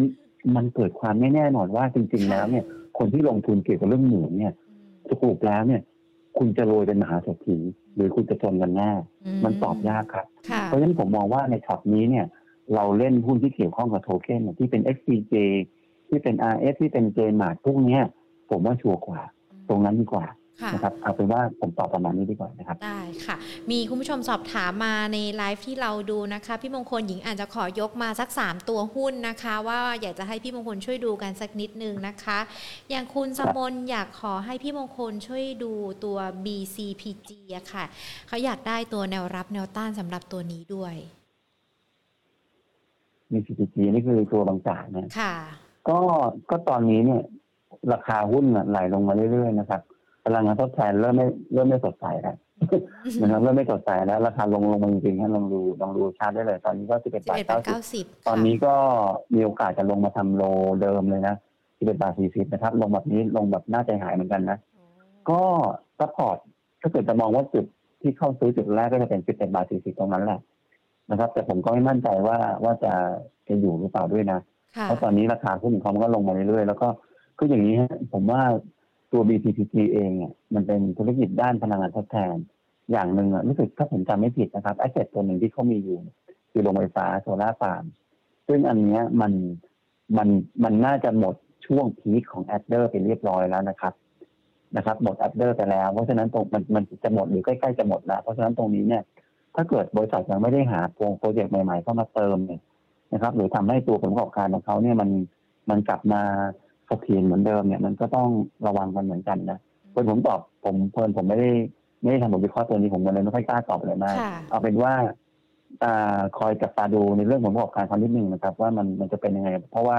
B: มันเกิดความไม่แน่นอนว่าจริง ๆ แล้วเนี่ย คนที่ลงทุนเกี่ยวกับเรื่องเหมืองเนี่ยสรุปแล้วเนี่ย คุณจะรวยเป็นมหาเศรษฐีหรือคุณจะจนกันแน่มันตอบยากครับ
A: ค่ะ
B: เพราะฉะนั้นผมมองว่าในช็อตนี้เนี่ย เราเล่นหุ้นที่เกี่ยวข้องกับโทเค็นเนี่ยที่เป็น XCJ ที่เป็น RS ที่เป็น JMart พวกเนี้ยผมว่าชัวร์กว่า ตรงนั้นดีกว่า
A: ค่ะ
B: นะครับเอาเป็นว่าผมตอบประมาณนี้ดีกว่านะครับ
A: ได้ค่ะ มีคุณผู้ชมสอบถามมาในไลฟ์ที่เราดูนะคะ พี่มงคลหญิงอาจจะขอยกมาสัก 3 ตัวหุ้นนะคะ ว่าอยากจะให้พี่มงคลช่วยดูกันสักนิดนึงนะคะ อย่างคุณสมนอยากขอให้พี่มงคลช่วยดูตัว BCPG อะค่ะ เขาอยากได้ตัวแนวรับแนวต้านสำหรับตัวนี้ด้วย
B: มี CPG นี่คือตัวบางจากเนี่ย
A: ค่ะ
B: ก็ก็ตอนนี้เนี่ย ราคาหุ้นน่ะไหลลงมาเรื่อยๆนะครับ พลังงานทดแทนเริ่มไม่เริ่มไม่สดใสแล้วนะครับเริ่มไม่สดใสแล้วราคาลงลงมาจริงๆฮะลองดูลองดูชาร์ตได้เลย ตอนนี้ก็11บาท
A: 11บาท
B: 90
A: 90
B: ตอนนี้ก็มีโอกาสจะลงมาทำ low เดิมเลยนะ11บาท40นะครับ ลงแบบนี้ลงแบบน่าใจหายเหมือนกันนะ ก็ support ถ้าเกิดจะมองว่าจุดที่เข้าซื้อจุดแรกก็จะเป็น11บาท40ตรงนั้นแหละนะครับ แต่ผมก็ไม่มั่นใจว่าว่าจะจะอยู่หรือเปล่าด้วยนะ
A: ค่ะ
B: เพราะตอนนี้ราคาหุ้นของเขามันก็ลงมาเรื่อยๆแล้วก็ก็อย่างนี้ฮะผมว่า ตัว BTPG เองเนี่ยมันเป็นธุรกิจด้านพลังงานทดแทน อย่างหนึ่งอะรู้สึกถ้าผมจำไม่ผิดนะครับ asset ตัวหนึ่งที่เขามีอยู่ คือโรงไฟฟ้าโซลาร์ฟาร์มซึ่งอันเนี้ยมันมันมันน่าจะหมดช่วง peak ของ adder ไปเรียบร้อยแล้วนะครับนะครับหมด adder ไปแล้ว เพราะฉะนั้นตรงมันมันจะหมดหรือใกล้ๆจะหมดแล้วเพราะฉะนั้นตรงนี้เนี่ย ถ้าเกิดบริษัทยังไม่ได้หาโปรเจกต์ใหม่ๆเข้ามาเติมเนี่ยนะครับ หรือทำให้ตัวผลประกอบการของเขาเนี่ยมันมันกลับมา สถียรเหมือนเดิมเนี่ยมันก็ต้องระวังกันเหมือนกันนะเพราะผมตอบผมเพลินผมไม่ได้ไม่ได้ทำบทวิเคราะห์ตัวนี้ผมก็เลยไม่ค่อยกล้าตอบอะไรมาก
A: ค่ะ
B: เอาเป็นว่าอ่าคอยจับตาดูในเรื่องของผลประกอบการเขานิดนึงนะครับ ว่ามันมันจะเป็นยังไง เพราะว่า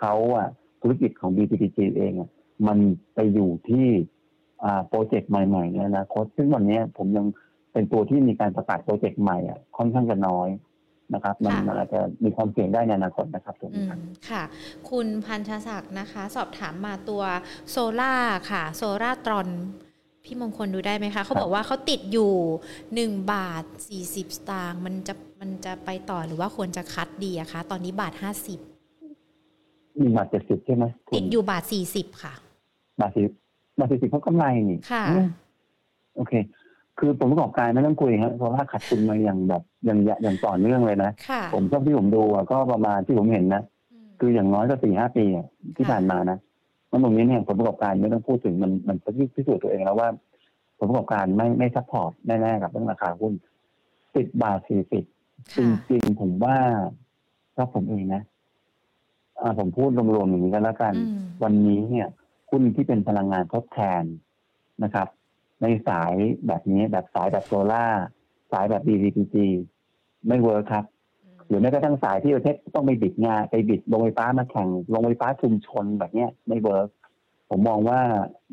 B: เขาอะธุรกิจของ BTPG เองอะมันไปอยู่ที่อ่าโปรเจกต์ใหม่ๆในอนาคตซึ่งวันเนี้ยผมยังเป็นตัวที่มีการประกาศโปรเจกต์ใหม่อะค่อนข้างจะน้อย นะครับมัน
A: ค่ะ
B: มันอาจจะมีความเสี่ยงได้ในอนาคตนะครับตรง
A: อื
B: นี้
A: ม
B: ครับ
A: ค่ะ คุณพันธศักดิ์นะคะ สอบถามมาตัวโซล่าค่ะ โซล่าตรอนพี่มงคลดูได้ไหมคะ เขาบอกว่าเขาติดอยู่หนึ่งบาทสี่สิบสตางค์มันจะมันจะไปต่อหรือว่าควรจะคัดดีอะคะ ตอนนี้บาทห้าสิบ
B: มีบาทเจ็ดสิบใช่ไหมคุณติ
A: ดอยู่บาทสี่สิบค่ะ
B: บาทสิบบาทสี่สิบเขากำไรนี่
A: ค่ะ
B: อืมโอเค คือผลประกอบการไม่ต้องคุยฮะเพราะว่าขาดทุนมาอย่างแบบอย่างอย่างต่อเนื่องเลยนะ
A: ค่ะ
B: ผมชอบที่ผมดูอะก็ประมาณที่ผมเห็นนะ
A: ม
B: คืออย่างน้อยก็สี่ห้าปีอะที่
A: ค่ะ
B: ผ่านมานะมันตรงนี้เนี่ยผลประกอบการไม่ต้องพูดถึงมันมันพิสูจน์ตัวเองแล้วว่า ผลประกอบการไม่ไม่ support แน่ๆกับเรื่องราคาหุ้นสิบบาทสี่สิบจ
A: ค่ะ
B: ริงๆผมว่าถ้าผมเองนะอ่าผมพูดรวมๆอย่างนี้ก็แล้วกัน
A: อืม
B: วันนี้เนี่ยหุ้นที่เป็นพลังงานทดแทนนะครับ ในสายแบบนี้แบบสายแบบโซล่าร์สายแบบ DVPG ไม่ work ครับหรือแม้กระทั่งสายที่ประเทศต้องไป bid งานไป bid โรงไฟฟ้ามาแข่งโรงไฟฟ้าชุมชนแบบเนี้ยไม่ work ผมมองว่า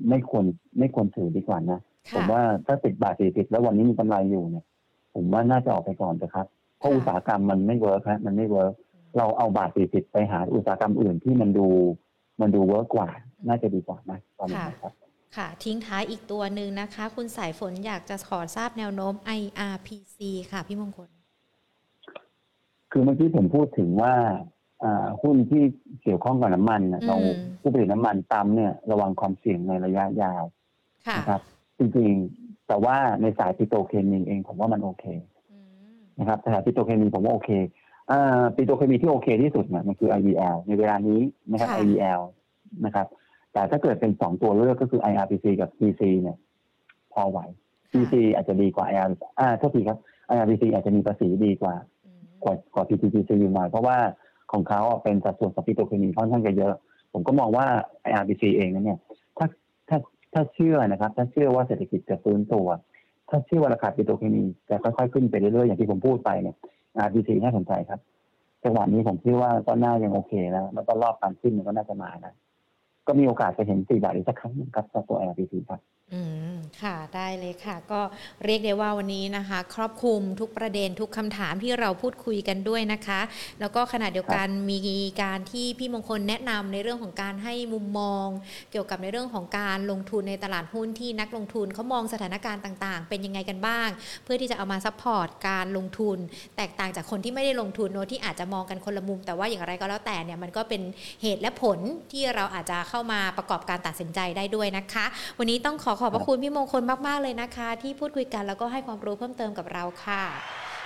B: ไม่ควรไม่ควรถือดีกว่านะผ
A: ค่ะ
B: มว่าถ้าติดบาทสี่สิบแล้ววันนี้มีกำไรอยู่เนี่ย ผมว่าน่าจะออกไปก่อนนะครับเพราะ
A: ค่ะ
B: อุตสาหกรรมมันไม่ work ฮะมันไม่ work เราเอาบาทสี่สิบไปหาอุตสาหกรรมอื่นที่มันดู มันดู work กว่า น่าจะดีกว่านะตอนนี้นะครับ
A: ค่ะ ทิ้งท้ายอีกตัวหนึ่งนะคะ คุณสายฝนอยากจะขอทราบแนวโน้ม IRPC ค่ะ พี่มงคล
B: คือเมื่อกี้ผมพูดถึงว่าอ่าหุ้นที่เกี่ยวข้องกับน้ำมันน่ะ
A: อืม
B: เราผู้ผลิตน้ำมันปั๊มเนี่ย ระวังความเสี่ยงในระยะยาว
A: ค่ะ
B: นะครับจริงๆ แต่ว่าในสายปิโตรเคมีเองผมว่ามันโอเค
A: อืม
B: นะครับสายปิโตรเคมีผมว่าโอเคอ่าปิโตรเคมีที่โอเคที่สุดเนี่ยมันคือ IVL ในเวลานี้นะครับ
A: ค่ะ
B: IVL นะครับ แต่ถ้าเกิดเป็นสองตัวเลือกก็คือ IRPC กับ PC เนี่ย พอไหว PC อาจจะดีกว่า IR อ่าโทษทีครับ IRPC อาจจะมีภาษีดีกว่า
A: อืม
B: กว่ากว่า PTTC อยู่หน่อยเพราะว่าของเขาอะเป็นสัดส่วนสปิโตรเคมีค่อนข้างจะเยอะ ผมก็มองว่า IRPC เองนั้นเนี่ย ถ้าถ้าถ้าเชื่อนะครับ ถ้าเชื่อว่าเศรษฐกิจจะฟื้นตัว ถ้าชื่อว่าราคาปิโตรเคมีจะค่อยๆขึ้นไปเรื่อยๆอย่างที่ผมพูดไปเนี่ย RBC น่าสนใจครับจังหวะนี้ผมคิดว่าก็น่ายังโอเคแล้วแล้วก็รอบการขึ้นมันก็น่าจะมานะ ก็มีโอกาสจะเห็นสี่บาทอีกสักครั้งครับตัว LPT ครับ
A: อืมค่ะได้เลยค่ะ ก็เรียกได้ว่าวันนี้นะคะ ครอบคลุมทุกประเด็นทุกคำถามที่เราพูดคุยกันด้วยนะคะ แล้วก็ขณะเดียวกันมีการที่พี่มงคลแนะนำในเรื่องของการให้มุมมอง เกี่ยวกับในเรื่องของการลงทุนในตลาดหุ้นที่นักลงทุนเขามองสถานการณ์ต่างๆ เป็นยังไงกันบ้าง เพื่อที่จะเอามา support การลงทุน แตกต่างจากคนที่ไม่ได้ลงทุนโน้ที่อาจจะมองกันคนละมุม แต่ว่าอย่างไรก็แล้วแต่เนี่ยมันก็เป็นเหตุและผลที่เราอาจจะเข้ามาประกอบการตัดสินใจได้ด้วยนะคะ วันนี้ต้องขอขอบพระคุณพี่มงคลมาก ๆ เลยนะคะ ที่พูดคุยกันแล้วก็ให้ความรู้เพิ่มเติมกับเราค่ะ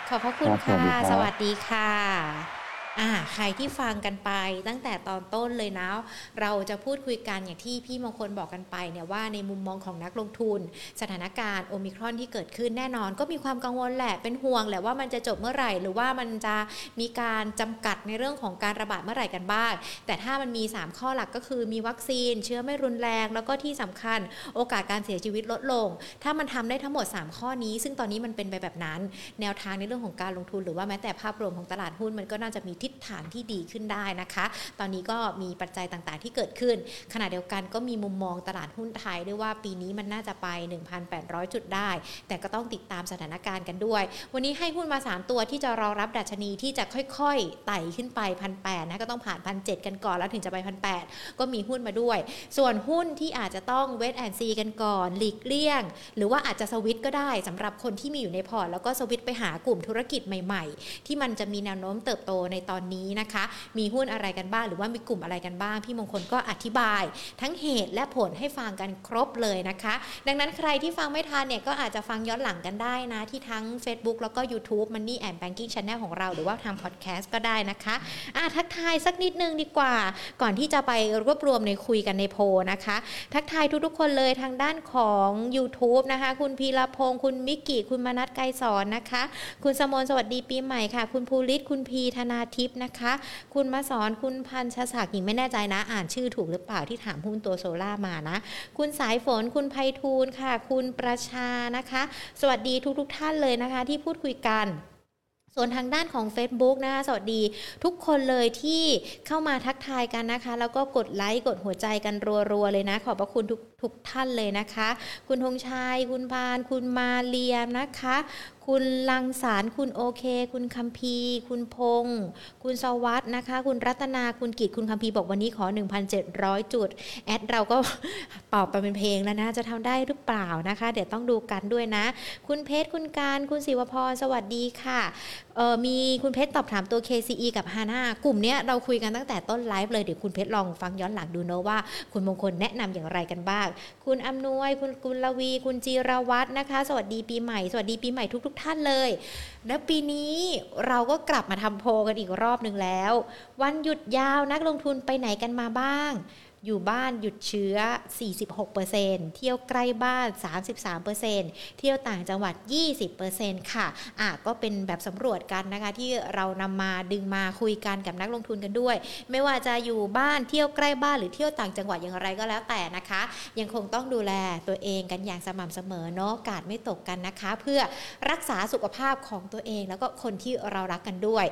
A: ขอบพระคุณค่ะ สวัสดีค่ะ อ่าใครที่ฟังกันไปตั้งแต่ตอนต้นเลยนะ เราจะพูดคุยกันอย่างที่พี่มงคลบอกกันไปเนี่ยว่าในมุมมองของนักลงทุน สถานการณ์โอมิครอนที่เกิดขึ้นแน่นอน ก็มีความกังวลแหละเป็นห่วงแหละว่ามันจะจบเมื่อไหร่ หรือว่ามันจะมีการจำกัดในเรื่องของการระบาดเมื่อไหร่กันบ้าง แต่ถ้ามันมี 3 ข้อหลักก็คือมีวัคซีน เชื้อไม่รุนแรง แล้วก็ที่สำคัญโอกาสการเสียชีวิตลดลง ถ้ามันทำได้ทั้งหมด 3 ข้อนี้ ซึ่งตอนนี้มันเป็นไปแบบนั้น แนวทางในเรื่องของการลงทุน หรือว่าแม้แต่ภาพรวมของตลาดหุ้นมันก็น่าจะมีทิศทางที่ดีขึ้นได้นะคะ ตอนนี้ก็มีปัจจัยต่างๆที่เกิดขึ้น ขณะเดียวกันก็มีมุมมองตลาดหุ้นไทยด้วยว่าปีนี้มันน่าจะไป 1,800 จุดได้ แต่ก็ต้องติดตามสถานการณ์กันด้วย วันนี้ให้หุ้นมา 3 ตัวที่จะรอรับดัชนีที่จะค่อยๆไต่ขึ้นไปพันแนะก็ต้องผ่านพันเกันก่อนแล้วถึงจะไปพันแก็มีหุ้นมาด้วย ส่วนหุ้นที่อาจจะต้องเวทแอนซีกันก่อนหลีกเลี่ยง หรือว่าอาจจะสวิตก็ได้สำหรับคนที่มีอยู่ในพอร์ตแล้วก็สวิตไปหากลุ่มธุรกิจใหม่ ๆ ที่มันจะมีแนวโน้มเติบโตในตอนอนี้นะคะ มีหุ้นอะไรกันบ้าง หรือว่ามีกลุ่มอะไรกันบ้าง พี่มงคลก็อธิบาย ทั้งเหตุและผลให้ฟังกันครบเลยนะคะ ดังนั้นใครที่ฟังไม่ทันเนี่ยก็อาจจะฟังย้อนหลังกันได้นะ ที่ทั้ง Facebook แล้วก็ YouTube Money and Banking Channel ของเราหรือว่าทางพอดแคสต์ก็ได้นะคะอะทักทายสักนิดนึงดีกว่า ก่อนที่จะไปรวบรวมในคุยกันในโพนะคะ ทักทายทุกๆคนเลยทางด้านของ YouTube นะคะ คุณพีรพงศ์คุณมิกกี้คุณมนัทไกรสอนนะคะ คุณสมนสวัสดีปีใหม่ค่ะ คุณภูริศคุณพีธนาทิพย์นะคะ คุณมาสอนคุณพันชศักดิ์หญิงไม่แน่ใจนะ อ่านชื่อถูกหรือเปล่าที่ถามหุ้นตัวโซล่ามานะ คุณสายฝนคุณไพฑูรย์ค่ะ คุณประชานะคะ สวัสดีทุกๆทท่านเลยนะคะ ที่พูดคุยกันส่วนทางด้านของ Facebook นะคะสวัสดีทุกคนเลยที่เข้ามาทักทายกันนะคะ แล้วก็กดไลค์กดหัวใจกันรัวๆเลยนะ ขอบพระคุณทุก ทุกท่านเลยนะคะ คุณธงชัย คุณพาน คุณมาเลียมนะคะ คุณลังสาร คุณโอเค คุณคัมพี คุณพงศ์คุณสวัสด์นะคะ คุณรัตนา คุณกิตคุณคัมพีบอกวันนี้ขอ 1,700 จุด แอดเราก็ตอบไปเป็นเพลงแล้วนะ จะทำได้หรือเปล่านะคะ เดี๋ยวต้องดูกันด้วยนะ คุณเพชร คุณการ คุณศิวพร สวัสดีค่ะออมีคุณเพชรตอบถามตัว KCE กับฮาน่ากลุ่มนี้เราคุยกันตั้งแต่ต้นไลฟ์เลย เดี๋ยวคุณเพชรลองฟังย้อนหลังดูเนะว่า คุณมงคลแนะนำอย่างไรกันบ้างคุณอำนวย คุณกุลวี คุณจีรวัตรนะคะ สวัสดีปีใหม่ สวัสดีปีใหม่ทุกท่านเลย และปีนี้เราก็กลับมาทำโพกันอีกรอบหนึ่งแล้ว วันหยุดยาวนักลงทุนไปไหนกันมาบ้าง อยู่บ้านหยุดเชื้อ 46%เที่ยวใกล้บ้าน 33%เที่ยวต่างจังหวัด 20%ค่ะอะ ก็เป็นแบบสำรวจกันนะคะ ที่เรานำมาดึงมาคุยกันกับนักลงทุนกันด้วย ไม่ว่าจะอยู่บ้านเที่ยวใกล้บ้านหรือเที่ยวต่างจังหวัดอย่างไรก็แล้วแต่นะคะ ยังคงต้องดูแลตัวเองกันอย่างสม่ำเสมอเนาะกาดไม่ตกกันนะคะ เพื่อรักษาสุขภาพของตัวเองแล้วก็คนที่เรารักกันด้วย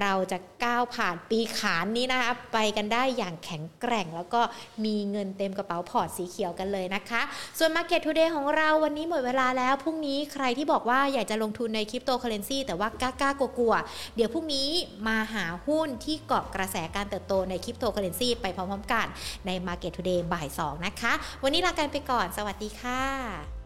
A: เราจะก้าวผ่านปีขานนี้นะคะไปกันได้อย่างแข็งแกร่งแล้วก็มีเงินเต็มกระเป๋าพอร์ตสีเขียวกันเลยนะคะ ส่วน Market Today ของเราวันนี้หมดเวลาแล้ว พรุ่งนี้ใครที่บอกว่าอยากจะลงทุนในคริปโตเคอเรนซีแต่ว่ากล้าๆกลัวๆเดี๋ยวพรุ่งนี้มาหาหุ้นที่เกาะกระแสการเติบโตในคริปโตเคอเรนซีไปพร้อมๆกันใน Market Today บ่าย2นะคะ วันนี้ลากันไปก่อน สวัสดีค่ะ